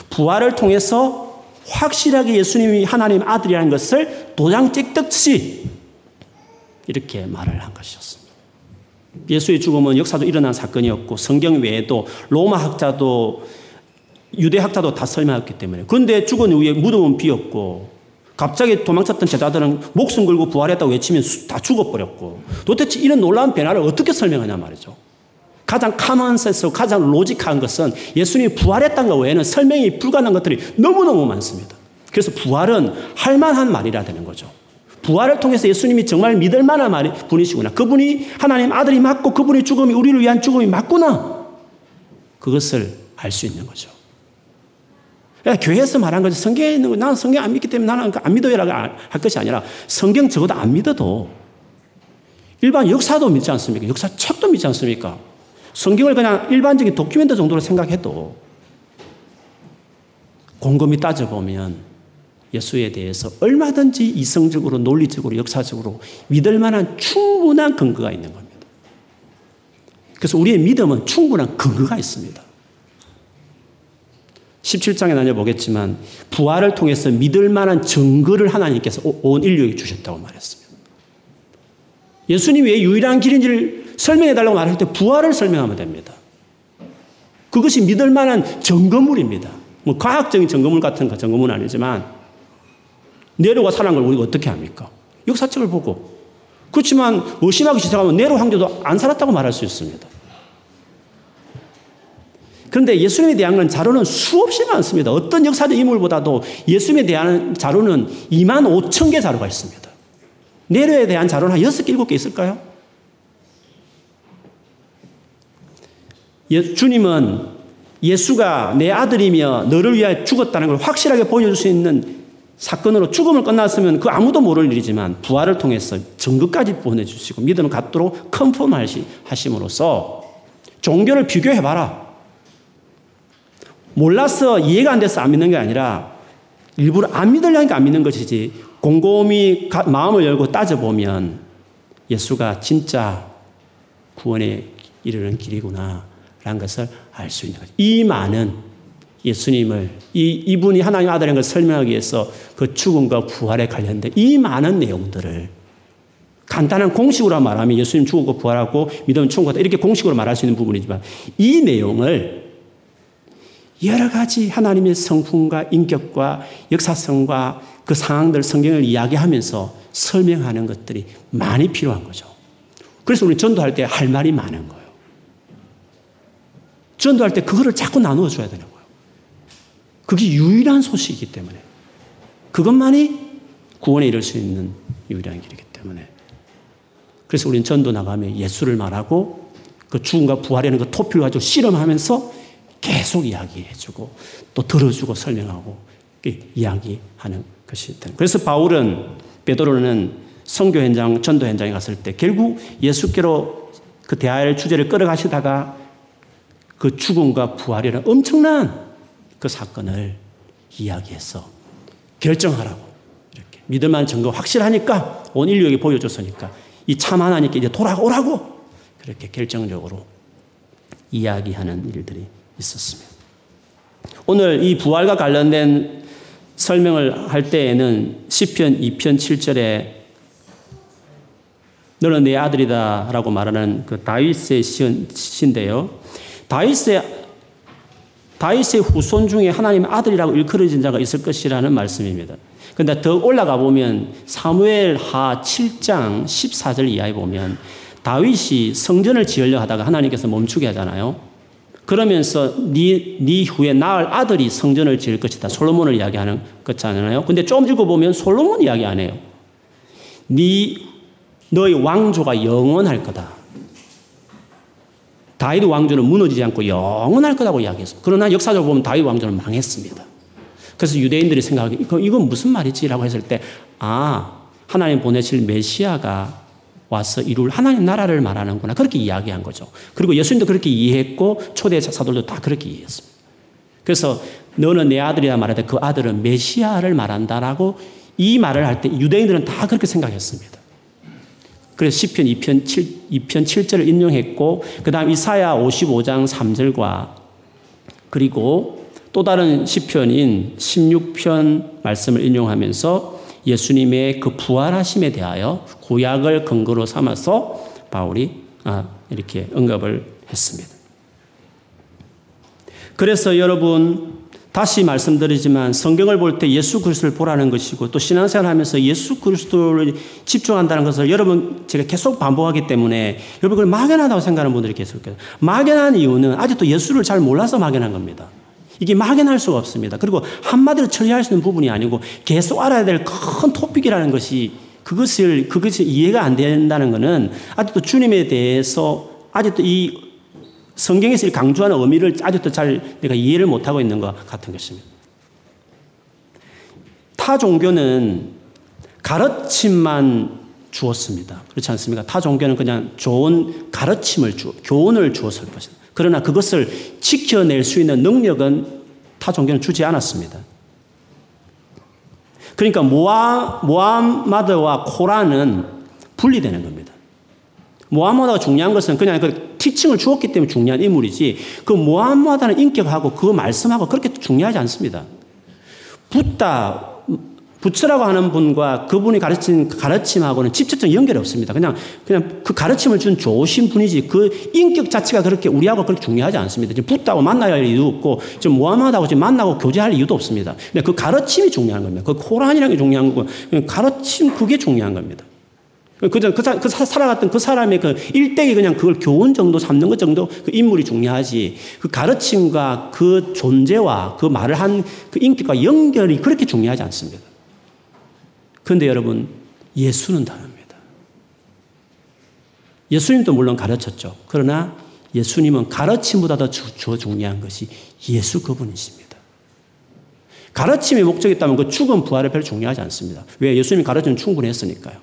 Speaker 1: 부활을 통해서 확실하게 예수님이 하나님 아들이라는 것을 도장 찍듯이 이렇게 말을 한 것이었습니다. 예수의 죽음은 역사도 일어난 사건이었고 성경 외에도 로마 학자도 유대 학자도 다 설명했기 때문에. 그런데 죽은 후에 무덤은 비었고, 갑자기 도망쳤던 제자들은 목숨 걸고 부활했다고 외치면 다 죽어버렸고, 도대체 이런 놀라운 변화를 어떻게 설명하냐 말이죠. 가장 카먼센스, 가장 로직한 것은 예수님이 부활했다는 것 외에는 설명이 불가능한 것들이 너무너무 많습니다. 그래서 부활은 할만한 말이라 되는 거죠. 부활을 통해서 예수님이 정말 믿을 만한 분이시구나. 그분이 하나님 아들이 맞고 그분의 죽음이 우리를 위한 죽음이 맞구나. 그것을 알 수 있는 거죠. 교회에서 말한 거지 성경에 있는 거 나는 성경 안 믿기 때문에 나는 안 믿어요라고 할 것이 아니라 성경 적어도 안 믿어도 일반 역사도 믿지 않습니까? 역사 책도 믿지 않습니까? 성경을 그냥 일반적인 도큐멘트 정도로 생각해도 곰곰이 따져보면 예수에 대해서 얼마든지 이성적으로 논리적으로 역사적으로 믿을 만한 충분한 근거가 있는 겁니다. 그래서 우리의 믿음은 충분한 근거가 있습니다. 17장에 다녀보겠지만 부활을 통해서 믿을 만한 증거를 하나님께서 온 인류에게 주셨다고 말했습니다. 예수님이 왜 유일한 길인지를 설명해 달라고 말할 때 부활을 설명하면 됩니다. 그것이 믿을 만한 증거물입니다. 뭐 과학적인 증거물 같은 증거물은 아니지만 네로가 살아난 걸 우리가 어떻게 합니까? 역사책을 보고 그렇지만 의심하기 시작하면 네로 황제도 안 살았다고 말할 수 있습니다. 그런데 예수님에 대한 자료는 수없이 많습니다. 어떤 역사적 인물보다도 예수님에 대한 자료는 2만 5천 개 자료가 있습니다. 내려에 대한 자료는 한 6개, 7개 있을까요? 예, 주님은 예수가 내 아들이며 너를 위하여 죽었다는 걸 확실하게 보여줄 수 있는 사건으로 죽음을 끝났으면 그 아무도 모를 일이지만 부활을 통해서 증거까지 보내주시고 믿음을 갖도록 컨펌 하심으로써 종교를 비교해봐라. 몰라서 이해가 안 돼서 안 믿는 게 아니라 일부러 안 믿으려니까 안 믿는 것이지 곰곰이 마음을 열고 따져보면 예수가 진짜 구원에 이르는 길이구나 라는 것을 알 수 있는 거죠. 이 많은 예수님을 이, 이분이 하나님 아들인 걸 설명하기 위해서 그 죽음과 부활에 관련된 이 많은 내용들을 간단한 공식으로 말하면 예수님 죽었고 부활하고 믿으면 천국 다 이렇게 공식으로 말할 수 있는 부분이지만 이 내용을 여러 가지 하나님의 성품과 인격과 역사성과 그 상황들 성경을 이야기하면서 설명하는 것들이 많이 필요한 거죠. 그래서 우리 전도할 때 할 말이 많은 거예요. 전도할 때 그거를 자꾸 나누어 줘야 되는 거예요. 그게 유일한 소식이기 때문에. 그것만이 구원에 이를 수 있는 유일한 길이기 때문에. 그래서 우리는 전도 나가면 예수를 말하고 그 죽음과 부활이라는 그 토피를 가지고 실험하면서 계속 이야기해주고 또 들어주고 설명하고 이야기하는 것이 된. 그래서 바울은 베드로는 성교 현장, 전도 현장에 갔을 때 결국 예수께로 그 대화의 주제를 끌어가시다가 그 죽음과 부활이라는 엄청난 그 사건을 이야기해서 결정하라고 이렇게 믿을 만한 증거 확실하니까 온 인류에게 보여줬으니까 이 참 하나님께 이제 돌아오라고 그렇게 결정적으로 이야기하는 일들이 있었습니다. 오늘 이 부활과 관련된 설명을 할 때에는 시편 2편 7절에 너는 내 아들이다라고 말하는 그 다윗의 시인데요. 다윗의 다윗의 후손 중에 하나님의 아들이라고 일컬어진 자가 있을 것이라는 말씀입니다. 근데 더 올라가 보면 사무엘 하 7장 14절 이하에 보면 다윗이 성전을 지으려 하다가 하나님께서 멈추게 하잖아요. 그러면서 네, 네 후에 낳을 아들이 성전을 지을 것이다. 솔로몬을 이야기하는 것잖아요. 근데 좀 읽어보면 솔로몬 이야기 안 해요. 네, 너의 왕조가 영원할 거다. 다윗 왕조는 무너지지 않고 영원할 거라고 이야기했습니다. 그러나 역사적으로 보면 다윗 왕조는 망했습니다. 그래서 유대인들이 생각하기, 이건 무슨 말이지? 라고 했을 때, 아, 하나님 보내실 메시아가 와서 이룰 하나님 나라를 말하는구나. 그렇게 이야기한 거죠. 그리고 예수님도 그렇게 이해했고 초대 사도들도 다 그렇게 이해했습니다. 그래서 너는 내 아들이라 때그 아들은 메시아를 말한다라고 이 말을 할 때 유대인들은 다 그렇게 생각했습니다. 그래서 시편 2편 7, 2편 7절을 인용했고 그다음 이사야 55장 3절과 그리고 또 다른 시편인 16편 말씀을 인용하면서 예수님의 그 부활하심에 대하여 구약을 근거로 삼아서 바울이 아, 이렇게 언급을 했습니다. 그래서 여러분 다시 말씀드리지만 성경을 볼 때 예수 그리스도를 보라는 것이고 또 신앙생활 하면서 예수 그리스도를 집중한다는 것을 여러분 제가 계속 반복하기 때문에 여러분 그걸 막연하다고 생각하는 분들이 계속 있어요. 막연한 이유는 아직도 예수를 잘 몰라서 막연한 겁니다. 이게 막연할 수가 없습니다. 그리고 한마디로 처리할 수 있는 부분이 아니고 계속 알아야 될 큰 토픽이라는 것이 그것을, 그것이 이해가 안 된다는 것은 아직도 주님에 대해서 아직도 이 성경에서 강조하는 의미를 아직도 잘 내가 이해를 못하고 있는 것 같은 것입니다. 타 종교는 가르침만 주었습니다. 그렇지 않습니까? 타 종교는 그냥 좋은 가르침을 주, 교훈을 주었을 것입니다. 그러나 그것을 지켜낼 수 있는 능력은 타 종교는 주지 않았습니다. 그러니까 모하, 모함마드와 코란은 분리되는 겁니다. 모함마드가 중요한 것은 그냥 그 티칭을 주었기 때문에 중요한 인물이지 그 모함마드는 인격하고 그 말씀하고 그렇게 중요하지 않습니다. 붓다, 부처라고 하는 분과 그분이 가르친 가르침하고는 직접적 연결이 없습니다. 그냥 그냥 그 가르침을 준 좋으신 분이지 그 인격 자체가 그렇게 우리하고 그렇게 중요하지 않습니다. 지금 붙다고 만나야 할 이유도 없고 좀 모함하다고 지금 만나고 교제할 이유도 없습니다. 근데 그 가르침이 중요한 겁니다. 그 코란이라는 게 중요한 거고 가르침 그게 중요한 겁니다. 그저 그, 그 살아갔던 그 사람의 그 일대기 그냥 그걸 교훈 정도 삼는 것 정도 그 인물이 중요하지 그 가르침과 그 존재와 그 말을 한 그 인격과 연결이 그렇게 중요하지 않습니다. 그런데 여러분, 예수는 다릅니다. 예수님도 물론 가르쳤죠. 그러나 예수님은 가르침보다 더 주, 중요한 것이 예수 그분이십니다. 가르침의 목적이 있다면 그 죽음, 부활이 별로 중요하지 않습니다. 왜? 예수님이 가르치면 충분했으니까요.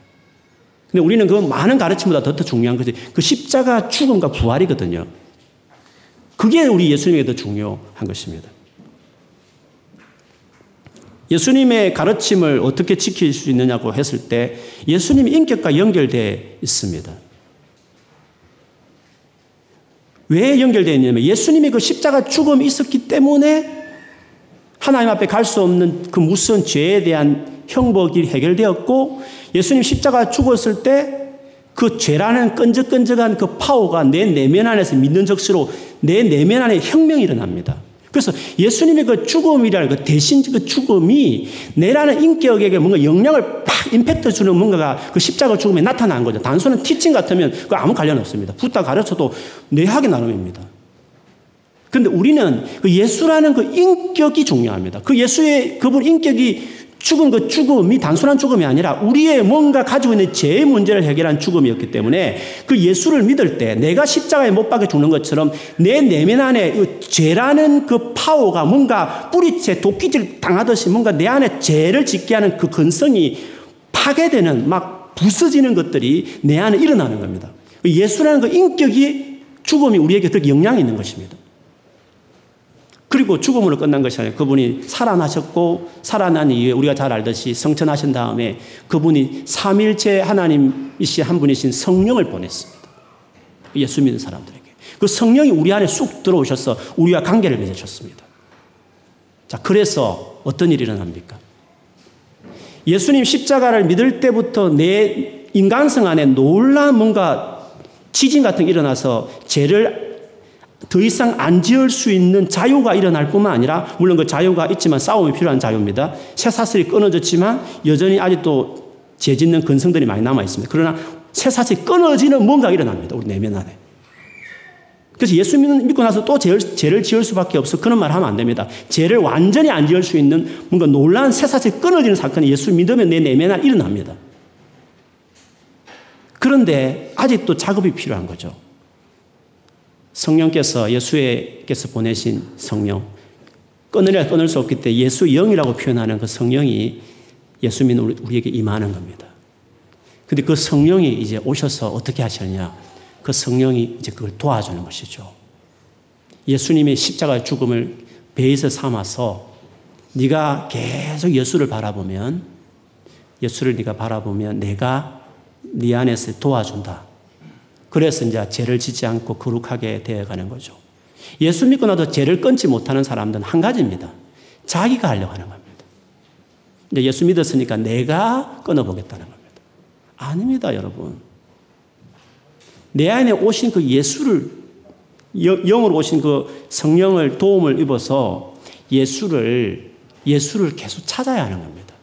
Speaker 1: 근데 우리는 그 많은 가르침보다 더, 더 중요한 것이 그 십자가 죽음과 부활이거든요. 그게 우리 예수님에게 더 중요한 것입니다. 예수님의 가르침을 어떻게 지킬 수 있느냐고 했을 때 예수님의 인격과 연결되어 있습니다. 왜 연결되어 있냐면 예수님의 그 십자가 죽음이 있었기 때문에 하나님 앞에 갈 수 없는 그 무서운 죄에 대한 형벌이 해결되었고 예수님 십자가 죽었을 때 그 죄라는 끈적끈적한 그 파워가 내 내면 안에서 믿는 적시로 내 내면 안에 혁명이 일어납니다. 그래서 예수님의 그 죽음이라는 그 대신 그 죽음이 내라는 인격에게 뭔가 영향을 팍 임팩트 주는 뭔가가 그 십자가 죽음에 나타난 거죠. 단순한 티칭 같으면 그 아무 관련 없습니다. 붙다 가르쳐도 내하기 나름입니다. 근데 우리는 그 예수라는 그 인격이 중요합니다. 그 예수의 그분 인격이 죽은 그 죽음이 단순한 죽음이 아니라 우리의 뭔가 가지고 있는 죄의 문제를 해결한 죽음이었기 때문에 그 예수를 믿을 때 내가 십자가에 못 박혀 죽는 것처럼 내 내면 안에 그 죄라는 그 파워가 뭔가 뿌리째 도끼질 당하듯이 뭔가 내 안에 죄를 짓게 하는 그 근성이 파괴되는 막 부서지는 것들이 내 안에 일어나는 겁니다. 예수라는 그 인격이 죽음이 우리에게 그렇게 영향이 있는 것입니다. 그리고 죽음으로 끝난 것이 아니라 그분이 살아나셨고 살아난 이후에 우리가 잘 알듯이 성천하신 다음에 그분이 삼일째 하나님이신 한 분이신 성령을 보냈습니다. 예수 믿는 사람들에게. 그 성령이 우리 안에 쑥 들어오셔서 우리와 관계를 맺으셨습니다. 자, 그래서 어떤 일이 일어납니까? 예수님 십자가를 믿을 때부터 내 인간성 안에 놀라운 뭔가 지진 같은 게 일어나서 죄를 더 이상 안 지을 수 있는 자유가 일어날 뿐만 아니라 물론 그 자유가 있지만 싸움이 필요한 자유입니다. 쇠사슬이 끊어졌지만 여전히 아직도 죄 짓는 근성들이 많이 남아 있습니다. 그러나 쇠사슬이 끊어지는 뭔가가 일어납니다. 우리 내면 안에. 그래서 예수 믿고 나서 또 죄를, 죄를 지을 수밖에 없어. 그런 말 하면 안 됩니다. 죄를 완전히 안 지을 수 있는 뭔가 놀라운 쇠사슬이 끊어지는 사건이 예수 믿으면 내 내면 안에 일어납니다. 그런데 아직도 작업이 필요한 거죠. 성령께서 예수께서 보내신 성령 끊으려 끊을 수 없기 때문에 예수 영이라고 표현하는 그 성령이 예수 믿는 우리에게 임하는 겁니다. 근데 그 성령이 이제 오셔서 어떻게 하셨냐? 그 성령이 이제 그걸 도와주는 것이죠. 예수님의 십자가의 죽음을 베이스 삼아서 네가 계속 예수를 바라보면 예수를 네가 바라보면 내가 네 안에서 도와준다. 그래서 이제 죄를 짓지 않고 거룩하게 되어가는 거죠. 예수 믿고 나도 죄를 끊지 못하는 사람들은 한 가지입니다. 자기가 하려고 하는 겁니다. 이제 예수 믿었으니까 내가 끊어보겠다는 겁니다. 아닙니다, 여러분. 내 안에 오신 그 예수를, 영으로 오신 그 성령을 도움을 입어서 예수를, 예수를 계속 찾아야 하는 겁니다.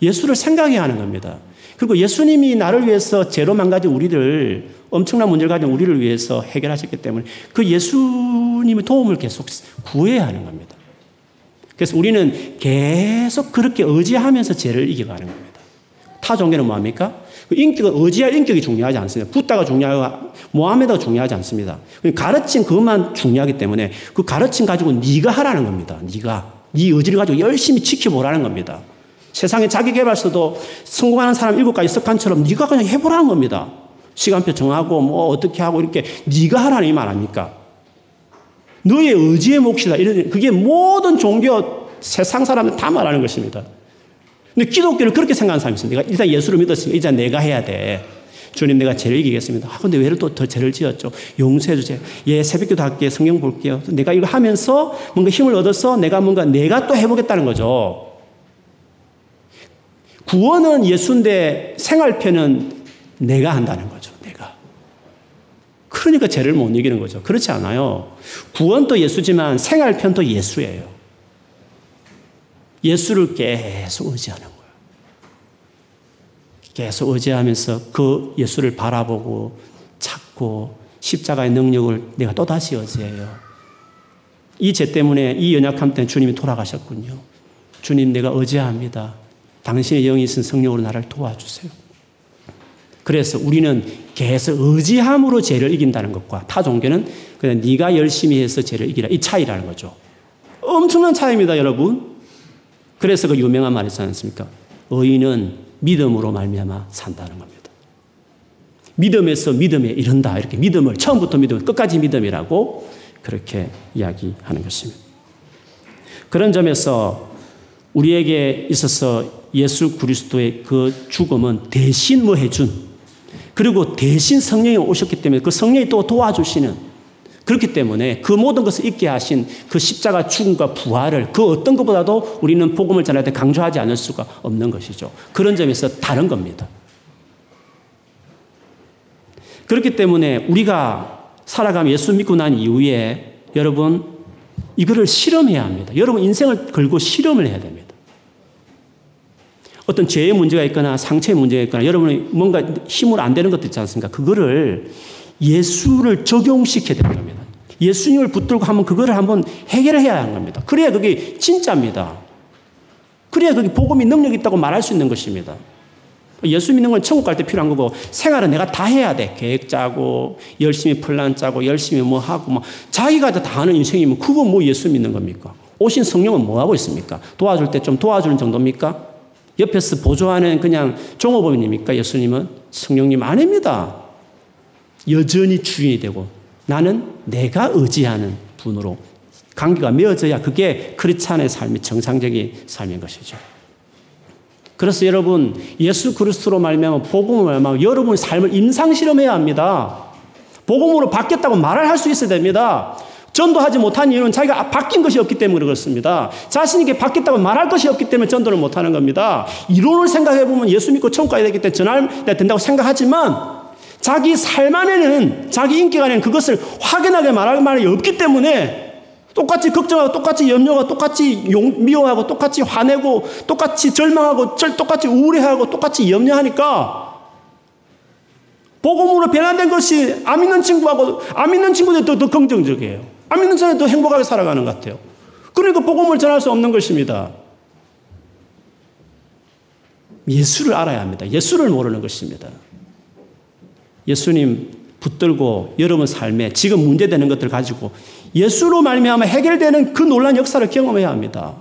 Speaker 1: 예수를 생각해야 하는 겁니다. 그리고 예수님이 나를 위해서 죄로 망가진 우리를 엄청난 문제를 가진 우리를 위해서 해결하셨기 때문에 그 예수님의 도움을 계속 구해야 하는 겁니다. 그래서 우리는 계속 그렇게 의지하면서 죄를 이겨가는 겁니다. 타 종교는 뭐합니까? 그 인격은 의지할 인격이 중요하지 않습니다. 붓다가 중요하고 모함에다가 중요하지 않습니다. 가르친 그것만 중요하기 때문에 그 가르침 가지고 네가 하라는 겁니다. 네가 네 의지를 가지고 열심히 지켜보라는 겁니다. 세상에 자기 개발서도 성공하는 사람 일곱 가지 습관처럼 네가 그냥 해보라는 겁니다. 시간표 정하고 뭐 어떻게 하고 이렇게 네가 하라는 이말 아닙니까? 너의 의지의 몫이다. 이런 그게 모든 종교 세상 사람들 다 말하는 것입니다. 근데 기독교를 그렇게 생각하는 사람이 있습니다. 일단 예수를 믿었으니까 이제 내가 해야 돼. 주님 내가 죄를 이기겠습니다. 아, 근데 왜 또 더 죄를 지었죠? 용서해 주세요. 예, 새벽기도 할게요. 성경 볼게요. 내가 이거 하면서 뭔가 힘을 얻어서 내가 뭔가 내가 또 해보겠다는 거죠. 구원은 예수인데 생활편은 내가 한다는. 내가. 그러니까 죄를 못 이기는 거죠. 그렇지 않아요. 구원도 예수지만 생활편도 예수예요. 예수를 계속 의지하는 거예요. 계속 의지하면서 그 예수를 바라보고 찾고 십자가의 능력을 내가 또다시 의지해요. 이 죄 때문에 이 연약함 때문에 주님이 돌아가셨군요. 주님 내가 의지합니다. 당신의 영이 있은 성령으로 나를 도와주세요. 그래서 우리는 계속 의지함으로 죄를 이긴다는 것과 타 종교는 그냥 네가 열심히 해서 죄를 이기라 이 차이라는 거죠. 엄청난 차이입니다, 여러분. 그래서 그 유명한 말이 있지 않습니까? 의인은 믿음으로 말미암아 산다는 겁니다. 믿음에서 믿음에 이른다 이렇게 믿음을 처음부터 믿음 끝까지 믿음이라고 그렇게 이야기하는 것입니다. 그런 점에서 우리에게 있어서 예수 그리스도의 그 죽음은 대신 뭐 해준 그리고 대신 성령이 오셨기 때문에 그 성령이 또 도와주시는 그렇기 때문에 그 모든 것을 잊게 하신 그 십자가 죽음과 부활을 그 어떤 것보다도 우리는 복음을 전할 때 강조하지 않을 수가 없는 것이죠. 그런 점에서 다른 겁니다. 그렇기 때문에 우리가 살아가며 예수 믿고 난 이후에 여러분 이거를 실험해야 합니다. 여러분 인생을 걸고 실험을 해야 됩니다. 어떤 죄의 문제가 있거나 상처의 문제가 있거나 여러분이 뭔가 힘으로 안 되는 것도 있지 않습니까? 그거를 예수를 적용시켜야 되는 겁니다. 예수님을 붙들고 한번 그거를 한번 해결해야 하는 겁니다. 그래야 그게 진짜입니다. 그래야 그게 복음이 능력 있다고 말할 수 있는 것입니다. 예수 믿는 건 천국 갈 때 필요한 거고 생활은 내가 다 해야 돼. 계획 짜고 열심히 플랜 짜고 열심히 뭐 하고 뭐 자기가 다 하는 인생이면 그건 뭐 예수 믿는 겁니까? 오신 성령은 뭐 하고 있습니까? 도와줄 때 좀 도와주는 정도입니까? 옆에서 보조하는 그냥 종업원입니까? 예수님은 성령님 아닙니다. 여전히 주인이 되고 나는 내가 의지하는 분으로 관계가 맺어져야 그게 크리스찬의 삶이 정상적인 삶인 것이죠. 그래서 여러분 예수 그리스도로 말미암아 복음을 말미암아 여러분의 삶을 임상 실험해야 합니다. 복음으로 바뀌었다고 말을 할 수 있어야 됩니다. 전도하지 못한 이유는 자기가 바뀐 것이 없기 때문에 그렇습니다. 자신에게 바뀌었다고 말할 것이 없기 때문에 전도를 못하는 겁니다. 이론을 생각해 보면 예수 믿고 천국 가야 되기 때문에 전할 된다고 생각하지만 자기 삶 안에는 자기 인격 안에는 그것을 확연하게 말할 말이 없기 때문에 똑같이 걱정하고 똑같이 염려하고 똑같이 용, 미워하고 똑같이 화내고 똑같이 절망하고 똑같이 우울해하고 똑같이 염려하니까 복음으로 변화된 것이 안 믿는 친구하고 안 믿는 친구들도 더 긍정적이에요. 안 믿는 사람이 더 행복하게 살아가는 것 같아요. 그러니까 복음을 전할 수 없는 것입니다. 예수를 알아야 합니다. 예수를 모르는 것입니다. 예수님 붙들고 여러분 삶에 지금 문제되는 것들 가지고 예수로 말미암아 해결되는 그 놀란 역사를 경험해야 합니다.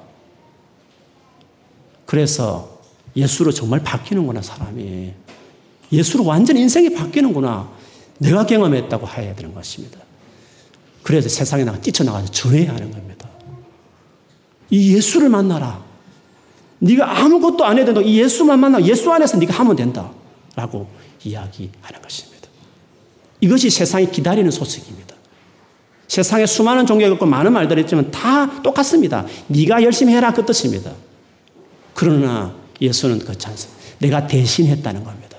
Speaker 1: 그래서 예수로 정말 바뀌는구나 사람이 예수로 완전 인생이 바뀌는구나 내가 경험했다고 해야 되는 것입니다. 그래서 세상에 나가 뛰쳐나가서 전해야 하는 겁니다. 이 예수를 만나라. 네가 아무것도 안 해도 이 예수만 만나 예수 안에서 네가 하면 된다 라고 이야기하는 것입니다. 이것이 세상이 기다리는 소식입니다. 세상에 수많은 종교가 있고 많은 말들이 있지만 다 똑같습니다. 네가 열심히 해라 그 뜻입니다. 그러나 예수는 그렇지 않습니다. 내가 대신 했다는 겁니다.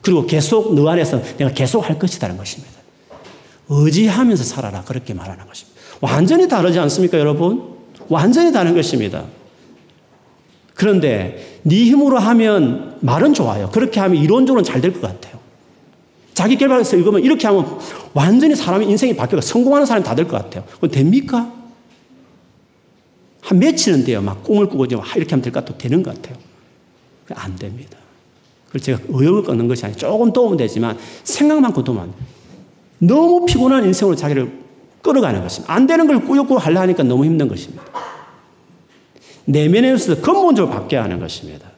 Speaker 1: 그리고 계속 너 안에서 내가 계속 할 것이라는 것입니다. 의지하면서 살아라 그렇게 말하는 것입니다. 완전히 다르지 않습니까 여러분? 완전히 다른 것입니다. 그런데 네 힘으로 하면 말은 좋아요. 그렇게 하면 이론적으로는 잘 될 것 같아요. 자기 개발해서 읽으면 이렇게 하면 완전히 사람의 인생이 바뀌어 성공하는 사람이 다 될 것 같아요. 그건 됩니까? 한 며칠은 돼요. 막 꿈을 꾸고 이렇게 하면 될 것 같아도 되는 것 같아요. 안 됩니다. 그래서 제가 의욕을 끊는 것이 아니라 조금 도움은 되지만 생각만큼 도움 안 돼요. 너무 피곤한 인생으로 자기를 끌어가는 것입니다. 안 되는 걸 꾸역꾸역 하려 하니까 너무 힘든 것입니다. 내면에서 근본적으로 바뀌어야 하는 것입니다.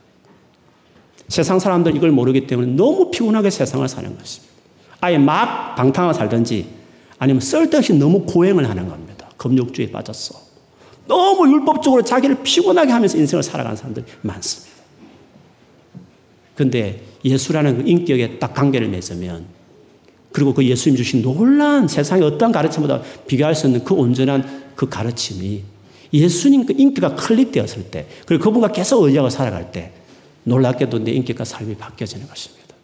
Speaker 1: 세상 사람들 이걸 모르기 때문에 너무 피곤하게 세상을 사는 것입니다. 아예 막 방탕하게 살든지 아니면 쓸데없이 너무 고행을 하는 겁니다. 금욕주의에 빠졌어. 너무 율법적으로 자기를 피곤하게 하면서 인생을 살아가는 사람들이 많습니다. 근데 예수라는 그 인격에 딱 관계를 맺으면 그리고 그 예수님 주신 놀란 세상의 어떤 가르침보다 비교할 수 없는 그 온전한 그 가르침이 예수님 그 인기가 클릭되었을 때, 그리고 그분과 계속 의지하고 살아갈 때, 놀랍게도 내 인격과 삶이 바뀌어지는 것입니다.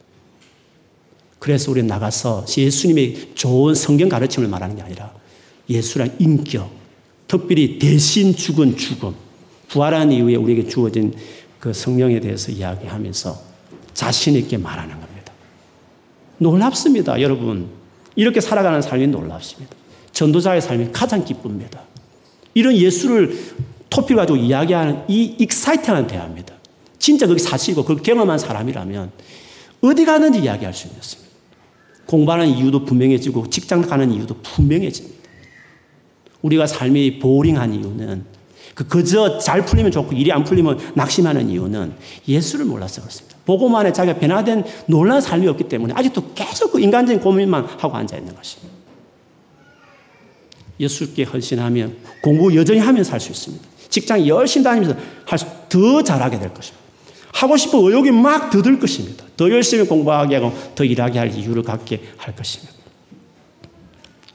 Speaker 1: 그래서 우리 나가서 예수님의 좋은 성경 가르침을 말하는 게 아니라 예수란 인격, 특별히 대신 죽은 죽음, 부활한 이후에 우리에게 주어진 그 성령에 대해서 이야기하면서 자신 있게 말하는 겁니다. 놀랍습니다, 여러분. 이렇게 살아가는 삶이 놀랍습니다. 전도자의 삶이 가장 기쁩니다. 이런 예수를 토피를 가지고 이야기하는 이 익사이팅한 대화입니다. 진짜 그게 사실이고 그걸 경험한 사람이라면 어디 가는지 이야기할 수 있습니다. 공부하는 이유도 분명해지고 직장 가는 이유도 분명해집니다. 우리가 삶이 보링한 이유는 그 그저 잘 풀리면 좋고 일이 안 풀리면 낙심하는 이유는 예수를 몰라서 그렇습니다. 보고만에 자기가 변화된 놀라운 삶이 없기 때문에 아직도 계속 그 인간적인 고민만 하고 앉아 있는 것입니다. 예수께 헌신하면 공부 여전히 하면서 할수 있습니다. 직장 열심히 다니면서 더 잘하게 될 것입니다. 하고 싶은 의욕이 막 더 들 것입니다. 더 열심히 공부하게 하고 더 일하게 할 이유를 갖게 할 것입니다.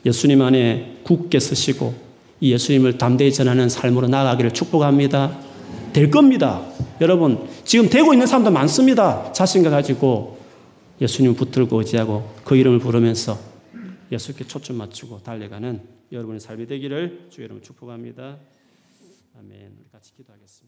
Speaker 1: 예수님 안에 굳게 서시고 이 예수님을 담대히 전하는 삶으로 나아가기를 축복합니다. 될 겁니다. 여러분, 지금 되고 있는 사람도 많습니다. 자신과 가지고 예수님 붙들고 의지하고 그 이름을 부르면서 예수께 초점 맞추고 달려가는 여러분의 삶이 되기를 주의 이름으로 축복합니다. 아멘. 같이 기도하겠습니다.